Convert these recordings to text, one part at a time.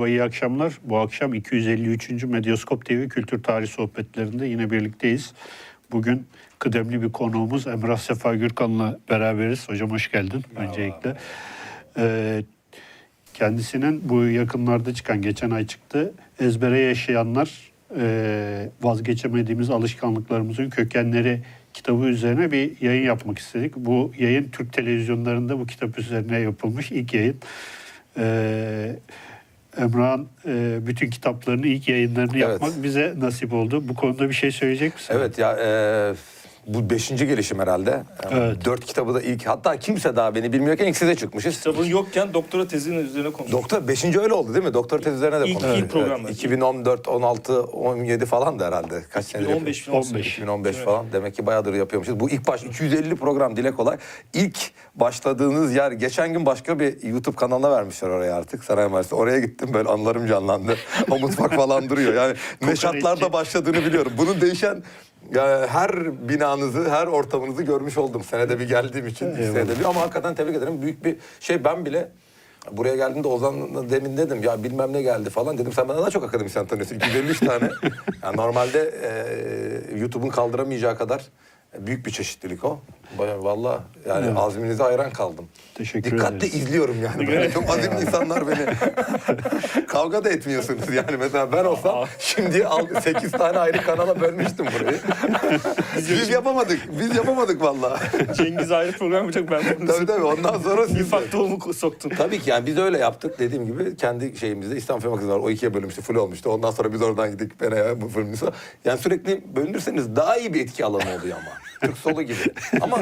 merhaba, iyi akşamlar. Bu akşam 253. Medyaskop TV Kültür Tarih Sohbetlerinde yine birlikteyiz. Bugün kıdemli bir konuğumuz Emrah Sefa Gürkan'la beraberiz. Hocam hoş geldin öncelikle. Ee, kendisinin bu yakınlarda çıkan, geçen ay çıktı. Ezbere Yaşayanlar, e, Vazgeçemediğimiz Alışkanlıklarımızın Kökenleri kitabı üzerine bir yayın yapmak istedik. Bu yayın Türk televizyonlarında bu kitap üzerine yapılmış ilk yayın. Ee, Emrah'ın e, bütün kitaplarını, ilk yayınlarını Evet. yapmak bize nasip oldu. Bu konuda bir şey söyleyecek misin? Evet ya e, bu beşinci gelişim herhalde. Evet. Dört kitabı da ilk hatta kimse daha beni bilmiyorken ilk size çıkmışız. Kitabın yokken doktora tezinin üzerine konuştuk. Doktor beşinci öyle oldu değil mi? Doktor tez üzerine de İlk- konuştuk. ilk programlar. 2014, 16, 17 falan da herhalde. Kaç senedir 2015 yapıyoruz? 2018. 2015 falan. Demek ki bayağıdır yapıyormuşuz. Bu ilk baş 250 program dile kolay. İlk başladığınız yer geçen gün başka bir YouTube kanalına vermişler oraya artık Saray Üniversitesi. Oraya gittim böyle anılarım canlandı. o mutfak falan duruyor. Yani meşatlarda başladığını biliyorum. Bunun değişen her binanızı, her ortamınızı görmüş oldum. Senede bir geldiğim için. iki senede bir. Ama hakikaten tebrik ederim. Büyük bir şey ben bile Buraya geldiğimde Ozan'la demin dedim ya bilmem ne geldi falan dedim. Sen benden daha çok akademisyen tanıyorsun. 253 tane. Yani normalde e, YouTube'un kaldıramayacağı kadar büyük bir çeşitlilik o. Bayağı Valla yani Evet. azminize hayran kaldım. Teşekkür Dikkatle ederiz. izliyorum yani. Böyle çok azimli insanlar beni. Kavga da etmiyorsunuz yani. Mesela ben olsam şimdi 8 tane ayrı kanala bölmüştüm burayı. Biz yapamadık. Biz yapamadık valla. Cengiz ayrı program yapacak ben bunu. tabii tabii ondan sonra siz. Nifak tohumu soktun. Tabii ki yani biz öyle yaptık dediğim gibi kendi şeyimizde İstanbul Film Akademisi var o ikiye bölünmüştü full olmuştu. Ondan sonra biz oradan gittik Pena'ya bu sonra. Yani sürekli bölünürseniz daha iyi bir etki alanı oluyor ama. Türk solu gibi. Ama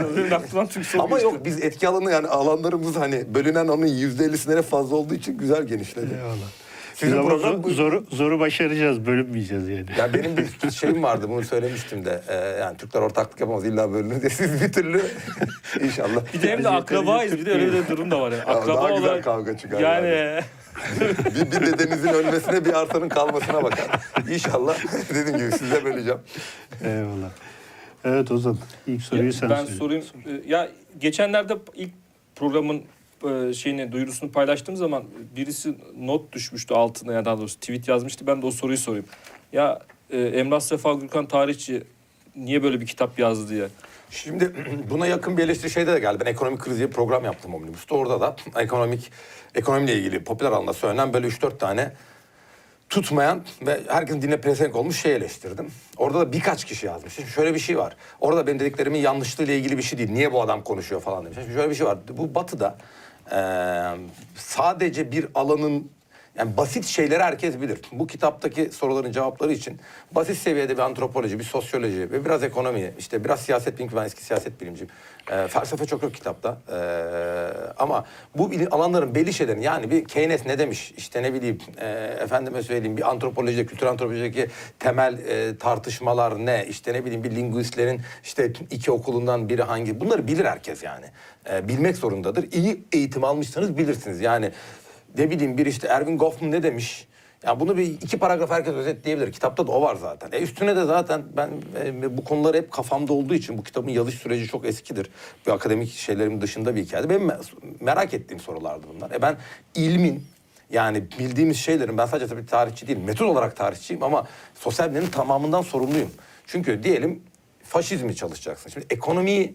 Ama yok biz etki alanı yani alanlarımız hani bölünen onun yüzde ellisine fazla olduğu için güzel genişledi. Eyvallah. Sizin Biz ama program zoru, zoru başaracağız, bölünmeyeceğiz yani. Ya benim bir şeyim vardı bunu söylemiştim de. Ee, yani Türkler ortaklık yapamaz illa bölünür diye siz bir türlü inşallah. Bir de hem de akrabayız. Bir de öyle bir durum da var. Yani. Ya Akraba daha güzel olarak. kavga çıkar Yani bir, bir dedenizin ölmesine bir arsanın kalmasına bakar. İnşallah dediğim gibi size böleceğim. Eyvallah. Evet Ozan, ilk soruyu sen ben söyle. sorayım. Ee, Ya geçenlerde ilk programın e, şeyini duyurusunu paylaştığım zaman birisi not düşmüştü altına ya daha doğrusu tweet yazmıştı. Ben de o soruyu sorayım. Ya e, Emrah Sefa Gürkan tarihçi niye böyle bir kitap yazdı diye. Şimdi buna yakın bir eleştiri şeyde de geldi. Ben ekonomik kriz diye bir program yaptım Omnibus'ta. Orada da ekonomik ekonomiyle ilgili popüler alanda söylenen böyle 3-4 tane tutmayan ve herkesin diline pelesenk olmuş şey eleştirdim. Orada da birkaç kişi yazmış. Şimdi şöyle bir şey var. Orada benim dediklerimin yanlışlığıyla ilgili bir şey değil. Niye bu adam konuşuyor falan demiş. Şimdi şöyle bir şey var. Bu batıda eee, sadece bir alanın yani basit şeyleri herkes bilir. Bu kitaptaki soruların cevapları için basit seviyede bir antropoloji, bir sosyoloji ve biraz ekonomi, işte biraz siyaset bilimci, ben eski siyaset bilimciyim. Ee, felsefe çok yok kitapta. Ee, ama bu alanların belli şeylerin yani bir Keynes ne demiş, işte ne bileyim e, efendime söyleyeyim bir antropolojide, kültür antropolojideki temel e, tartışmalar ne, işte ne bileyim bir linguistlerin işte iki okulundan biri hangi, bunları bilir herkes yani. Ee, bilmek zorundadır. İyi eğitim almışsanız bilirsiniz yani ne bileyim bir işte Erwin Goffman ne demiş? Ya bunu bir iki paragraf herkes özetleyebilir. Kitapta da o var zaten. E üstüne de zaten ben e, bu konular hep kafamda olduğu için bu kitabın yazış süreci çok eskidir. Bir akademik şeylerin dışında bir hikaye. Benim me- merak ettiğim sorulardı bunlar. E ben ilmin yani bildiğimiz şeylerin ben sadece tabii tarihçi değilim. Metot olarak tarihçiyim ama sosyal bilimlerin tamamından sorumluyum. Çünkü diyelim faşizmi çalışacaksın. Şimdi ekonomiyi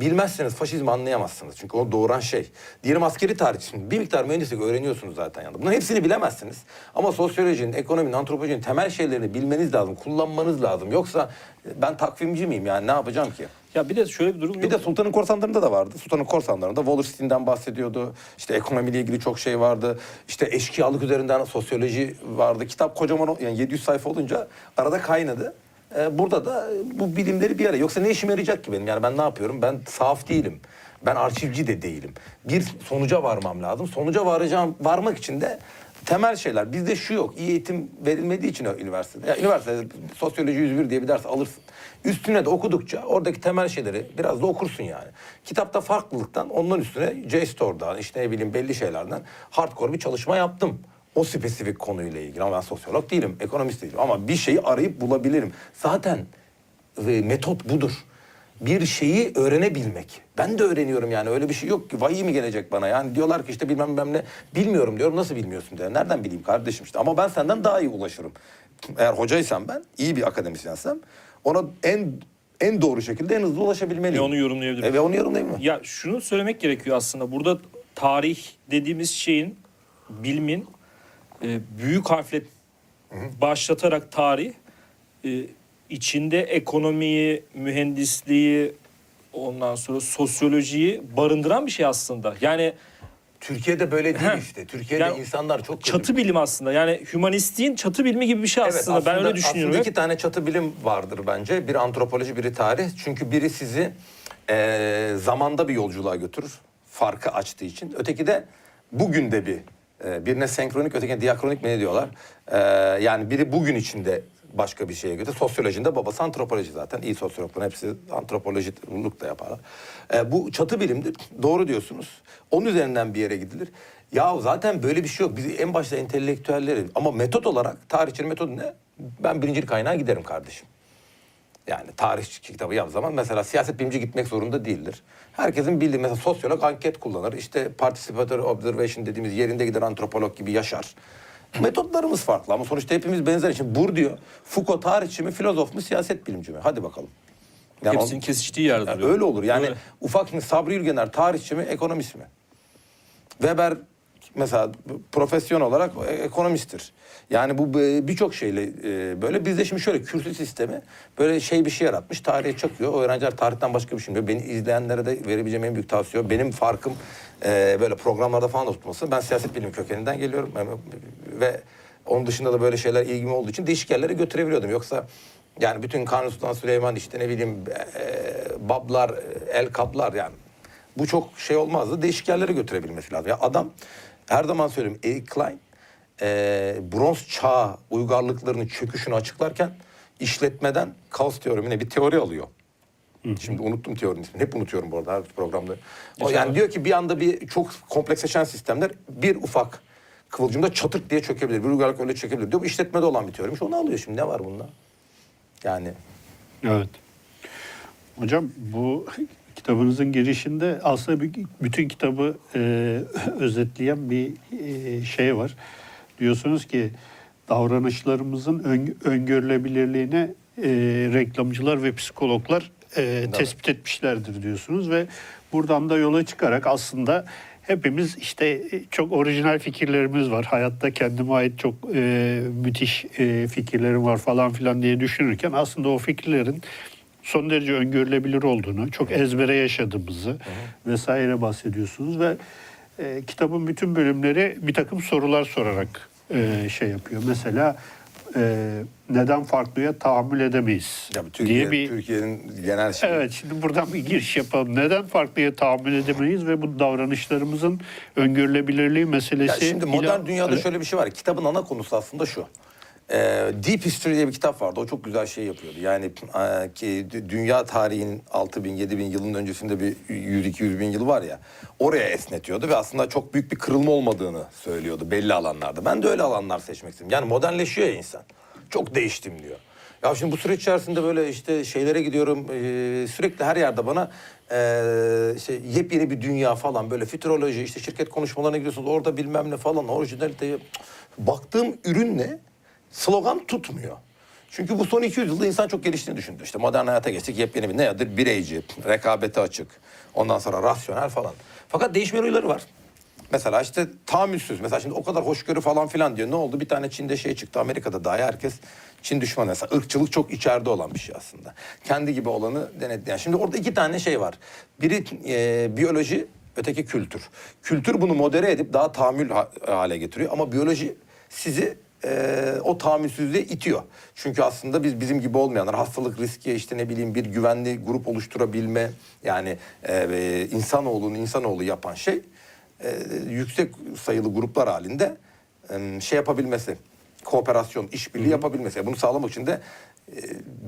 Bilmezseniz faşizmi anlayamazsınız. Çünkü o doğuran şey. Diyelim askeri tarih bir miktar mühendislik öğreniyorsunuz zaten yanında. Bunların hepsini bilemezsiniz. Ama sosyolojinin, ekonominin, antropolojinin temel şeylerini bilmeniz lazım, kullanmanız lazım. Yoksa ben takvimci miyim yani ne yapacağım ki? Ya bir de şöyle bir durum Bir yok. de Sultan'ın korsanlarında da vardı. Sultan'ın korsanlarında Wallerstein'den bahsediyordu. İşte ekonomiyle ilgili çok şey vardı. İşte eşkıyalık üzerinden sosyoloji vardı. Kitap kocaman yani 700 sayfa olunca arada kaynadı. Ee, burada da bu bilimleri bir araya. Yoksa ne işime yarayacak ki benim? Yani ben ne yapıyorum? Ben saf değilim. Ben arşivci de değilim. Bir sonuca varmam lazım. Sonuca varacağım, varmak için de temel şeyler. Bizde şu yok. İyi eğitim verilmediği için üniversitede. Ya üniversitede sosyoloji 101 diye bir ders alırsın. Üstüne de okudukça oradaki temel şeyleri biraz da okursun yani. Kitapta farklılıktan onların üstüne JSTOR'dan işte ne bileyim belli şeylerden hardcore bir çalışma yaptım. O spesifik konuyla ilgili ama ben sosyolog değilim, ekonomist değilim ama bir şeyi arayıp bulabilirim. Zaten e, metot budur. bir şeyi öğrenebilmek. Ben de öğreniyorum yani öyle bir şey yok ki vahiy mi gelecek bana yani diyorlar ki işte bilmem bilmem ne bilmiyorum diyorum nasıl bilmiyorsun diyor. Nereden bileyim kardeşim işte ama ben senden daha iyi ulaşırım. Eğer hocaysam ben iyi bir akademisyensem ona en en doğru şekilde en hızlı ulaşabilmeliyim. Ve onu yorumlayabilirim. E, ve onu yorumlayayım mı? Ya şunu söylemek gerekiyor aslında. Burada tarih dediğimiz şeyin, bilimin e, büyük harfle başlatarak tarih e, içinde ekonomiyi, mühendisliği, ondan sonra sosyolojiyi barındıran bir şey aslında. Yani Türkiye'de böyle değil işte. Türkiye'de Yani insanlar çok çatı bilim aslında. Yani hümanistliğin çatı bilimi gibi bir şey Evet, aslında. ben öyle düşünüyorum. Aslında iki tane çatı bilim vardır bence. Biri antropoloji, biri tarih. Çünkü biri sizi eee, zamanda bir yolculuğa götürür. Farkı açtığı için. Öteki de bugün de bir. Eee, birine senkronik, ötekine diakronik mi ne diyorlar? Eee, yani biri bugün içinde başka bir şeye götürür. Sosyolojinin de babası antropoloji zaten. İyi sosyologların hepsi antropolojik da yaparlar. Eee, bu çatı bilimdir. Doğru diyorsunuz. Onun üzerinden bir yere gidilir. Ya zaten böyle bir şey yok. Biz en başta entelektüelleri ama metot olarak tarihçinin metodu ne? Ben birincil kaynağa giderim kardeşim. Yani tarih kitabı yap zaman mesela siyaset bilimci gitmek zorunda değildir. Herkesin bildiği mesela sosyolog anket kullanır. İşte participatory observation dediğimiz yerinde gider antropolog gibi yaşar. Metotlarımız farklı ama sonuçta hepimiz benzer. Şimdi Bourdieu, Foucault tarihçi mi, filozof mu, siyaset bilimci mi? Hadi bakalım. Yani Hepsinin kesiştiği yerde yani duruyor. öyle olur. Yani Öyle. ufak Sabri Ülgener tarihçi mi, ekonomist mi? Weber mesela profesyon olarak e- ekonomisttir. Yani bu birçok şeyle e, böyle bizde şimdi şöyle kürsü sistemi böyle şey bir şey yaratmış. Tarihe çakıyor. O öğrenciler tarihten başka bir şey bilmiyor. Beni izleyenlere de verebileceğim en büyük tavsiye. Benim farkım e, böyle programlarda falan da tutması. Ben siyaset bilimi kökeninden geliyorum. Ve onun dışında da böyle şeyler ilgim olduğu için değişik yerlere götürebiliyordum. Yoksa yani bütün Kanuni Sultan Süleyman işte ne bileyim e, bablar, el kaplar yani bu çok şey olmazdı. Değişik yerlere götürebilmesi lazım. Ya adam her zaman söylüyorum Eric Klein e, bronz çağ uygarlıklarının çöküşünü açıklarken işletmeden kaos teoremine bir teori alıyor. Şimdi unuttum teorinin ismini. Hep unutuyorum bu arada her programda. O yani diyor ki bir anda bir çok kompleksleşen sistemler bir ufak kıvılcımda çatırt diye çökebilir. Bir uygarlık öyle çökebilir diyor. Bu işletmede olan bir teoriymiş. Onu alıyor şimdi. Ne var bunda? Yani Evet. Hocam bu kitabınızın girişinde aslında bütün kitabı e, özetleyen bir e, şey var. Diyorsunuz ki davranışlarımızın ön- öngörülebilirliğine e, reklamcılar ve psikologlar e, tespit etmişlerdir diyorsunuz ve buradan da yola çıkarak aslında hepimiz işte e, çok orijinal fikirlerimiz var. Hayatta kendime ait çok e, müthiş e, fikirlerim var falan filan diye düşünürken aslında o fikirlerin son derece öngörülebilir olduğunu, çok ezbere yaşadığımızı vesaire bahsediyorsunuz ve e, kitabın bütün bölümleri bir takım sorular sorarak e, şey yapıyor. Mesela e, neden farklıya tahammül edemeyiz Ya bu Türkiye, diye bir Türkiye'nin genel şeyi. Evet şimdi buradan bir giriş yapalım. Neden farklıya tahammül edemeyiz ve bu davranışlarımızın öngörülebilirliği Ya meselesi... şimdi modern ila- dünyada şöyle bir şey var. Kitabın ana konusu aslında şu. Ee, Deep History diye bir kitap vardı. O çok güzel şey yapıyordu. Yani e, ki dü- dünya tarihinin 6000 7000 yılın öncesinde bir 100 200 bin yıl var ya. Oraya esnetiyordu ve aslında çok büyük bir kırılma olmadığını söylüyordu belli alanlarda. Ben de öyle alanlar seçmek istedim. Yani modernleşiyor ya insan. Çok değiştim diyor. Ya şimdi bu süreç içerisinde böyle işte şeylere gidiyorum e, sürekli her yerde bana e, şey yepyeni bir dünya falan böyle fütüroloji işte şirket konuşmalarına gidiyorsunuz orada bilmem ne falan orijinalite baktığım ürün ne slogan tutmuyor. Çünkü bu son 200 yılda insan çok geliştiğini düşündü. İşte modern hayata geçtik yepyeni bir nedir? Bireyci, rekabete açık, ondan sonra rasyonel falan. Fakat değişmeyen huyları var. Mesela işte tahammülsüz. Mesela şimdi o kadar hoşgörü falan filan diyor. Ne oldu? Bir tane Çin'de şey çıktı. Amerika'da dahi herkes Çin düşmanı. Mesela ırkçılık çok içeride olan bir şey aslında. Kendi gibi olanı denetleyen. Şimdi orada iki tane şey var. Biri e, biyoloji, öteki kültür. Kültür bunu modere edip daha tahammül ha- hale getiriyor. Ama biyoloji sizi e, o tahammülsüzlüğe itiyor. Çünkü aslında biz bizim gibi olmayanlar hastalık riski işte ne bileyim bir güvenli grup oluşturabilme yani e, insanoğlunun insanoğlu yapan şey e, yüksek sayılı gruplar halinde e, şey yapabilmesi kooperasyon, işbirliği yapabilmesi. Bunu sağlamak için de e,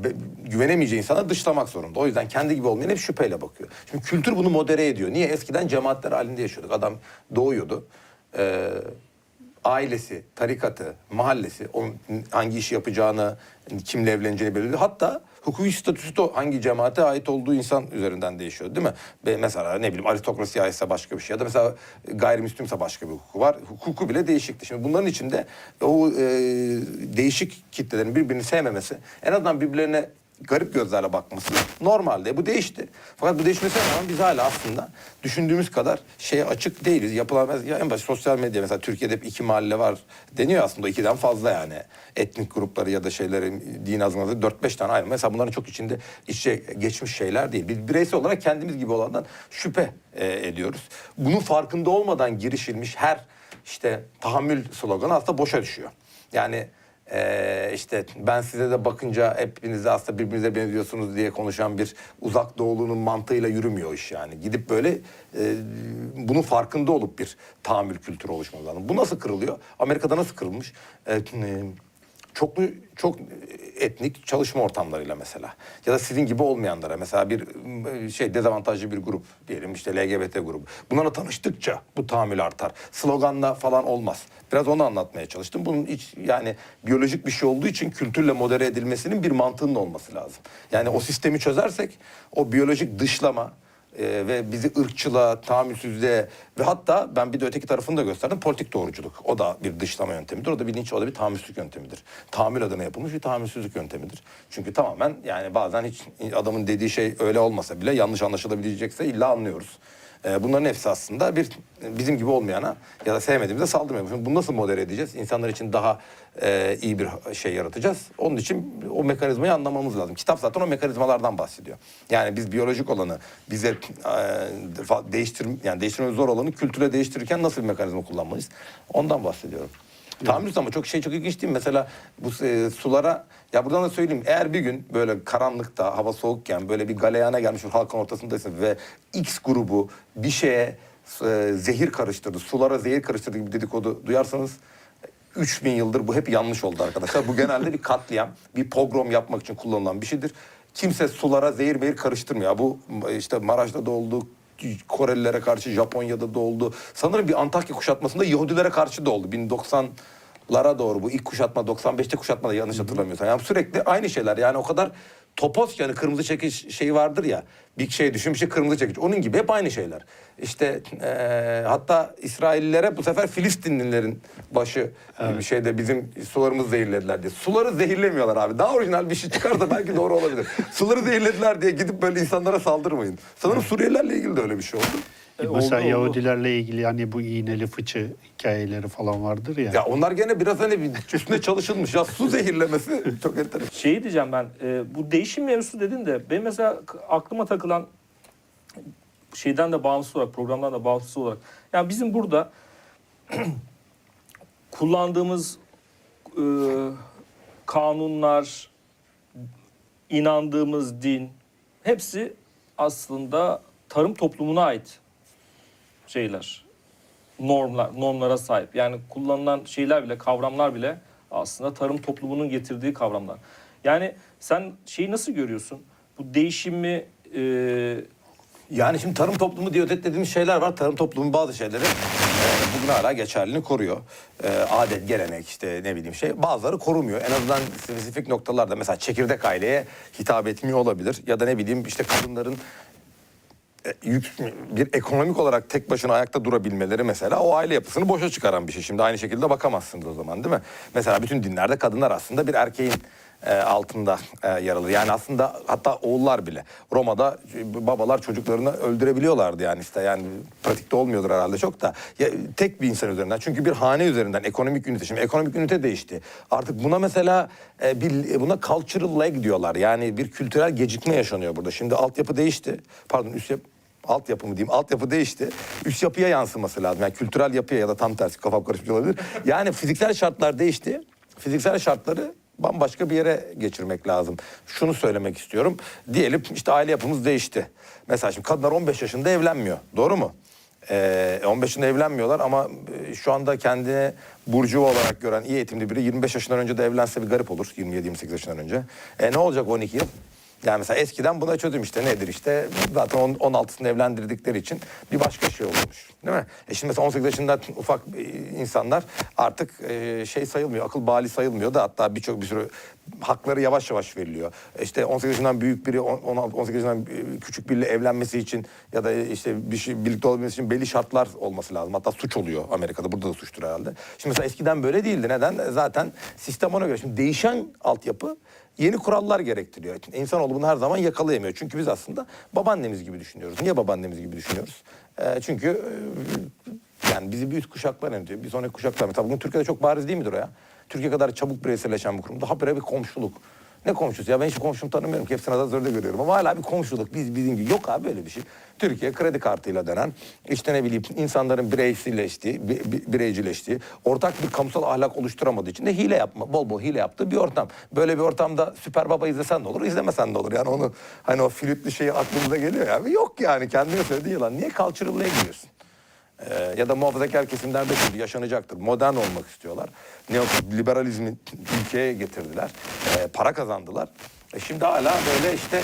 be- güvenemeyeceği insana dışlamak zorunda. O yüzden kendi gibi olmayan hep şüpheyle bakıyor. Şimdi kültür bunu modere ediyor. Niye? Eskiden cemaatler halinde yaşıyorduk. Adam doğuyordu. E, ailesi, tarikatı, mahallesi, onun hangi işi yapacağını, kimle evleneceğini belirliyor. Hatta hukuki statüsü de hangi cemaate ait olduğu insan üzerinden değişiyor değil mi? Be- Mesela ne bileyim aristokrasiye aitse başka bir şey ya da mesela gayrimüslimse başka bir hukuku var. Hukuku bile değişikti. Şimdi bunların içinde o e, değişik kitlelerin birbirini sevmemesi, en azından birbirlerine garip gözlerle bakması normalde. Bu değişti. Fakat bu değişmesine rağmen biz hala aslında düşündüğümüz kadar şeye açık değiliz. Yapılan ya en basit sosyal medya mesela Türkiye'de hep iki mahalle var deniyor aslında ikiden fazla yani. Etnik grupları ya da şeylerin din azınlığı 4-5 tane ayrı. Mesela bunların çok içinde içe geçmiş şeyler değil. Biz bireysel olarak kendimiz gibi olandan şüphe e, ediyoruz. Bunun farkında olmadan girişilmiş her işte tahammül sloganı aslında boşa düşüyor. Yani ee, işte ben size de bakınca hepiniz de aslında birbirinize benziyorsunuz diye konuşan bir uzak doğulunun mantığıyla yürümüyor iş yani. Gidip böyle e, bunun farkında olup bir tahammül kültürü oluşması lazım. Bu nasıl kırılıyor? Amerika'da nasıl kırılmış? E, çoklu çok etnik çalışma ortamlarıyla mesela ya da sizin gibi olmayanlara mesela bir e, şey dezavantajlı bir grup diyelim işte LGBT grubu. Bunlarla tanıştıkça bu tahammül artar. Sloganla falan olmaz. Biraz onu anlatmaya çalıştım. Bunun hiç yani biyolojik bir şey olduğu için kültürle modere edilmesinin bir mantığının olması lazım. Yani o sistemi çözersek o biyolojik dışlama e, ve bizi ırkçılığa, tahammülsüzlüğe ve hatta ben bir de öteki tarafını da gösterdim. Politik doğruculuk. O da bir dışlama yöntemidir. O da bilinç, o da bir tahammülsüzlük yöntemidir. Tahammül adına yapılmış bir tahammülsüzlük yöntemidir. Çünkü tamamen yani bazen hiç adamın dediği şey öyle olmasa bile yanlış anlaşılabilecekse illa anlıyoruz. E, bunların hepsi aslında bir bizim gibi olmayana ya da sevmediğimize saldırmıyor. Şimdi bunu nasıl modere edeceğiz? İnsanlar için daha e, iyi bir şey yaratacağız. Onun için o mekanizmayı anlamamız lazım. Kitap zaten o mekanizmalardan bahsediyor. Yani biz biyolojik olanı bize e, değiştir yani değiştirmemiz zor olanı kültüre değiştirirken nasıl bir mekanizma kullanmalıyız? Ondan bahsediyorum. Tahammül ama çok şey çok ilginç değil mi? Mesela bu e, sulara ya buradan da söyleyeyim eğer bir gün böyle karanlıkta hava soğukken böyle bir galeyana gelmiş bir halkın ortasındaysın ve X grubu bir şeye e, zehir karıştırdı, sulara zehir karıştırdı gibi dedikodu duyarsanız 3000 yıldır bu hep yanlış oldu arkadaşlar. Bu genelde bir katliam, bir pogrom yapmak için kullanılan bir şeydir. Kimse sulara zehir mehir karıştırmıyor. Bu işte Maraş'ta da oldu, Korelilere karşı Japonya'da da oldu. Sanırım bir Antakya kuşatmasında Yahudilere karşı da oldu. 1090'lara doğru bu ilk kuşatma 95'te kuşatma da yanlış hatırlamıyorsam. Yani sürekli aynı şeyler. Yani o kadar topos yani kırmızı çekiç şeyi vardır ya. Bir şey düşün bir şey kırmızı çekiç. Onun gibi hep aynı şeyler. İşte eee, hatta İsraillilere bu sefer Filistinlilerin başı bir şeyde bizim sularımızı zehirlediler diye. Suları zehirlemiyorlar abi. Daha orijinal bir şey çıkarsa belki doğru olabilir. Suları zehirlediler diye gidip böyle insanlara saldırmayın. Sanırım Suriyelilerle ilgili de öyle bir şey oldu. E, Mesela oldu, oldu. Yahudilerle ilgili hani bu iğneli fıçı hikayeleri falan vardır ya. Ya onlar gene biraz hani bir üstüne çalışılmış. Ya su zehirlemesi çok enteresan. Şeyi diyeceğim ben, e, bu değişim mevzusu dedin de benim mesela aklıma takılan şeyden de bağımsız olarak, programdan da bağımsız olarak. Yani bizim burada kullandığımız e, kanunlar, inandığımız din hepsi aslında tarım toplumuna ait şeyler. Normlar, normlara sahip. Yani kullanılan şeyler bile, kavramlar bile aslında tarım toplumunun getirdiği kavramlar. Yani sen şeyi nasıl görüyorsun? Bu değişimi e, Yani şimdi tarım toplumu diye özetlediğimiz şeyler var. Tarım toplumu bazı şeyleri e, bugün hala geçerliliğini koruyor. E, adet, gelenek işte ne bileyim şey. Bazıları korumuyor. En azından spesifik noktalarda mesela çekirdek aileye hitap etmiyor olabilir. Ya da ne bileyim işte kadınların yük, bir ekonomik olarak tek başına ayakta durabilmeleri mesela o aile yapısını boşa çıkaran bir şey. Şimdi aynı şekilde bakamazsınız o zaman değil mi? Mesela bütün dinlerde kadınlar aslında bir erkeğin e, altında e, yer alır. Yani aslında hatta oğullar bile. Roma'da babalar çocuklarını öldürebiliyorlardı yani işte yani pratikte olmuyordur herhalde çok da. Ya, tek bir insan üzerinden. Çünkü bir hane üzerinden ekonomik ünite. Şimdi ekonomik ünite değişti. Artık buna mesela e, bir buna cultural lag diyorlar. Yani bir kültürel gecikme yaşanıyor burada. Şimdi altyapı değişti. Pardon üst yapı altyapı mı diyeyim altyapı değişti. Üst yapıya yansıması lazım. Yani kültürel yapıya ya da tam tersi kafam karışmış olabilir. Yani fiziksel şartlar değişti. Fiziksel şartları bambaşka bir yere geçirmek lazım. Şunu söylemek istiyorum. Diyelim işte aile yapımız değişti. Mesela şimdi kadınlar 15 yaşında evlenmiyor. Doğru mu? Ee, 15 yaşında evlenmiyorlar ama e, şu anda kendini burcuva olarak gören iyi eğitimli biri 25 yaşından önce de evlense bir garip olur. 27-28 yaşından önce. E ne olacak 12 yıl? Yani mesela eskiden buna çözüm işte nedir işte zaten on- 16'sını evlendirdikleri için bir başka şey olmuş. Değil mi? E şimdi mesela 18 yaşında ufak e, insanlar artık e, şey sayılmıyor, akıl bali sayılmıyor da hatta birçok bir sürü hakları yavaş yavaş veriliyor. E İşte 18 yaşından büyük biri, on- 16 18 yaşından küçük biriyle evlenmesi için ya da işte bir şey birlikte olabilmesi için belli şartlar olması lazım. Hatta suç oluyor Amerika'da. Burada da suçtur herhalde. Şimdi mesela eskiden böyle değildi. Neden? Zaten sistem ona göre. Şimdi değişen altyapı yeni kurallar gerektiriyor. İnsanoğlu bunu her zaman yakalayamıyor. Çünkü biz aslında babaannemiz gibi düşünüyoruz. Niye babaannemiz gibi düşünüyoruz? E, çünkü yani bizi bir üst kuşaklar yönetiyor. Bir sonraki kuşaklar. Mesela bugün Türkiye'de çok bariz değil midir o ya? Türkiye kadar çabuk bireyselleşen bir kurum. Daha bir komşuluk. Ne komşusu ya ben hiç komşumu tanımıyorum ki hepsini azarda görüyorum ama hala bir komşuluk biz bizim gibi yok abi böyle bir şey. Türkiye kredi kartıyla dönen işte ne bileyim insanların bireysilleştiği, bi- bi- bireycileştiği, ortak bir kamusal ahlak oluşturamadığı için de hile yapma, bol bol hile yaptığı bir ortam. Böyle bir ortamda Süper Baba izlesen de olur, izlemesen de olur. Yani onu hani o flütlü şey aklımıza geliyor ya. Yok yani kendine söylediğin yalan. Niye cultural'lığa gidiyorsun? Ee, ya da muhafazakar kesimlerde şimdi yaşanacaktır. Modern olmak istiyorlar. Neoliberalizmi ülkeye getirdiler. Ee, para kazandılar. E şimdi hala böyle işte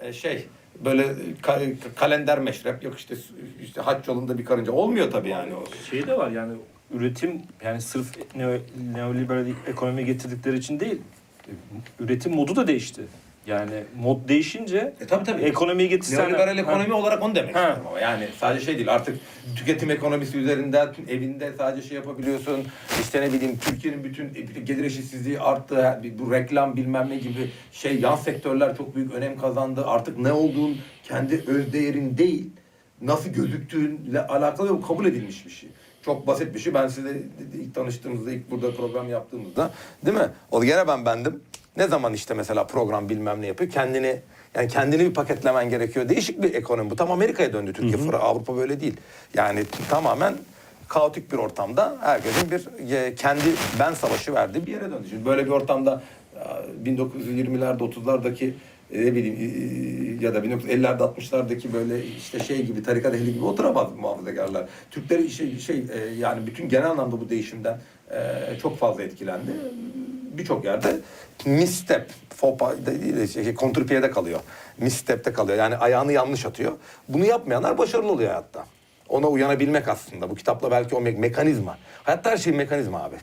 e, şey böyle ka- kalender meşrep yok işte işte haç yolunda bir karınca olmuyor tabii yani o. Şey de var yani üretim yani sırf neo, neoliberal ekonomi getirdikleri için değil. Üretim modu da değişti. Yani mod değişince E, tabii, tabii. ekonomiyi getirsen... Neoliberal ekonomi olarak onu demek Ha. ama yani sadece şey değil artık tüketim ekonomisi üzerinden evinde sadece şey yapabiliyorsun işte ne bileyim Türkiye'nin bütün gelir eşitsizliği arttı bu reklam bilmem ne gibi şey yan sektörler çok büyük önem kazandı artık ne olduğun kendi öz değerin değil nasıl gözüktüğünle alakalı ve bu kabul edilmiş bir şey. Çok basit bir şey. Ben size ilk tanıştığımızda, ilk burada program yaptığımızda değil mi? O gene ben bendim. Ne zaman işte mesela program bilmem ne yapıyor. Kendini yani kendini bir paketlemen gerekiyor. Değişik bir ekonomi bu. Tam Amerika'ya döndü Türkiye. Fıra- Avrupa böyle değil. Yani tamamen kaotik bir ortamda herkesin bir e, kendi ben savaşı verdiği bir yere döndü. Şimdi böyle bir ortamda e, 1920'lerde 30'lardaki e, ne bileyim e, ya da 1950'lerde 60'lardaki böyle işte şey gibi tarikat ehli gibi oturamaz muhafazakarlar. Türkler şey, şey e, yani bütün genel anlamda bu değişimden e, çok fazla etkilendi. Birçok yerde misstep, fopa şey, kontrpiyede kalıyor. Misstep'te kalıyor. Yani ayağını yanlış atıyor. Bunu yapmayanlar başarılı oluyor hayatta. Ona uyanabilmek aslında. Bu kitapla belki o me- mekanizma. Hayatta her şey mekanizma abi.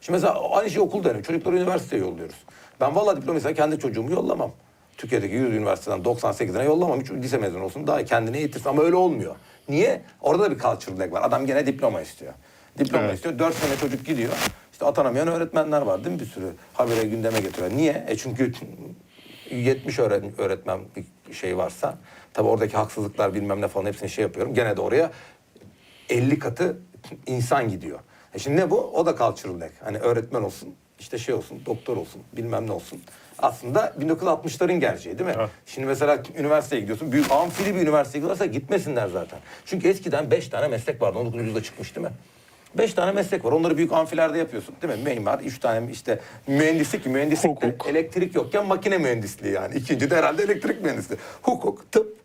Şimdi mesela aynı şey okulda öyle. Çocukları üniversiteye yolluyoruz. Ben vallahi diplomaysa kendi çocuğumu yollamam. Türkiye'deki 100 üniversiteden 98'ine yollamam. Hiç lise mezunu olsun daha iyi, kendine eğitirsin. Ama öyle olmuyor. Niye? Orada da bir culture lag var. Adam gene diploma istiyor. Diploma Evet. istiyor. 4 sene çocuk gidiyor. İşte atanamayan öğretmenler var değil mi bir sürü? Habire gündeme getiriyor. Niye? E çünkü 70 öğret- öğretmen bir şey varsa tabii oradaki haksızlıklar bilmem ne falan hepsini şey yapıyorum. Gene de oraya 50 katı insan gidiyor. E şimdi ne bu? O da cultural lag. Hani öğretmen olsun, işte şey olsun, doktor olsun, bilmem ne olsun. Aslında 1960'ların gerçeği değil mi? Evet. Şimdi mesela üniversiteye gidiyorsun. Büyük amfili bir üniversiteye gidiyorlarsa gitmesinler zaten. Çünkü eskiden 5 tane meslek vardı. 19. yüzyılda çıkmış değil mi? 5 tane meslek var. Onları büyük amfilerde yapıyorsun değil mi? Mimar, 3 tane işte mühendislik, mühendislik Hukuk. elektrik yokken makine mühendisliği yani. İkinci de herhalde elektrik mühendisliği. Hukuk, tıp,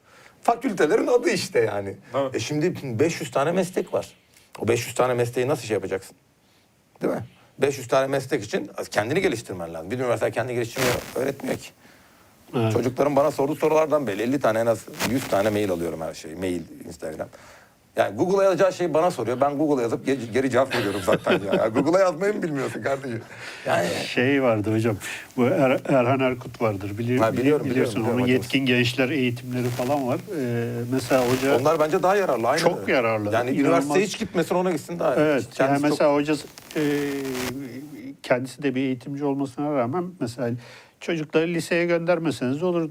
fakültelerin adı işte yani. Evet. E şimdi 500 tane meslek var. O 500 tane mesleği nasıl şey yapacaksın? Değil mi? 500 tane meslek için kendini geliştirmen lazım. Bir üniversite kendini geliştirmiyor, öğretmiyor ki. Evet. Çocukların bana sorduğu sorulardan belli 50 tane en az 100 tane mail alıyorum her şeyi. Mail, Instagram. Yani Google'a yazacağı şeyi bana soruyor. Ben Google'a yazıp geri, geri cevap veriyorum zaten ya. ya Google'a yazmayı mı bilmiyorsun kardeşim? Yani Şey vardı hocam. Bu Er- Erhan Erkut vardır. Bilir, Ha, biliyorum, bili- biliyorsun. biliyorum, biliyorum Onun hocam. yetkin gençler eğitimleri falan var. Ee, mesela hoca onlar bence daha yararlı. Aynen Çok öyle. yararlı. Yani İnanılmaz. üniversiteye hiç gitmesin ona gitsin daha. Evet. Kendisi yani çok- mesela hoca e, kendisi de bir eğitimci olmasına rağmen mesela çocukları liseye göndermeseniz olur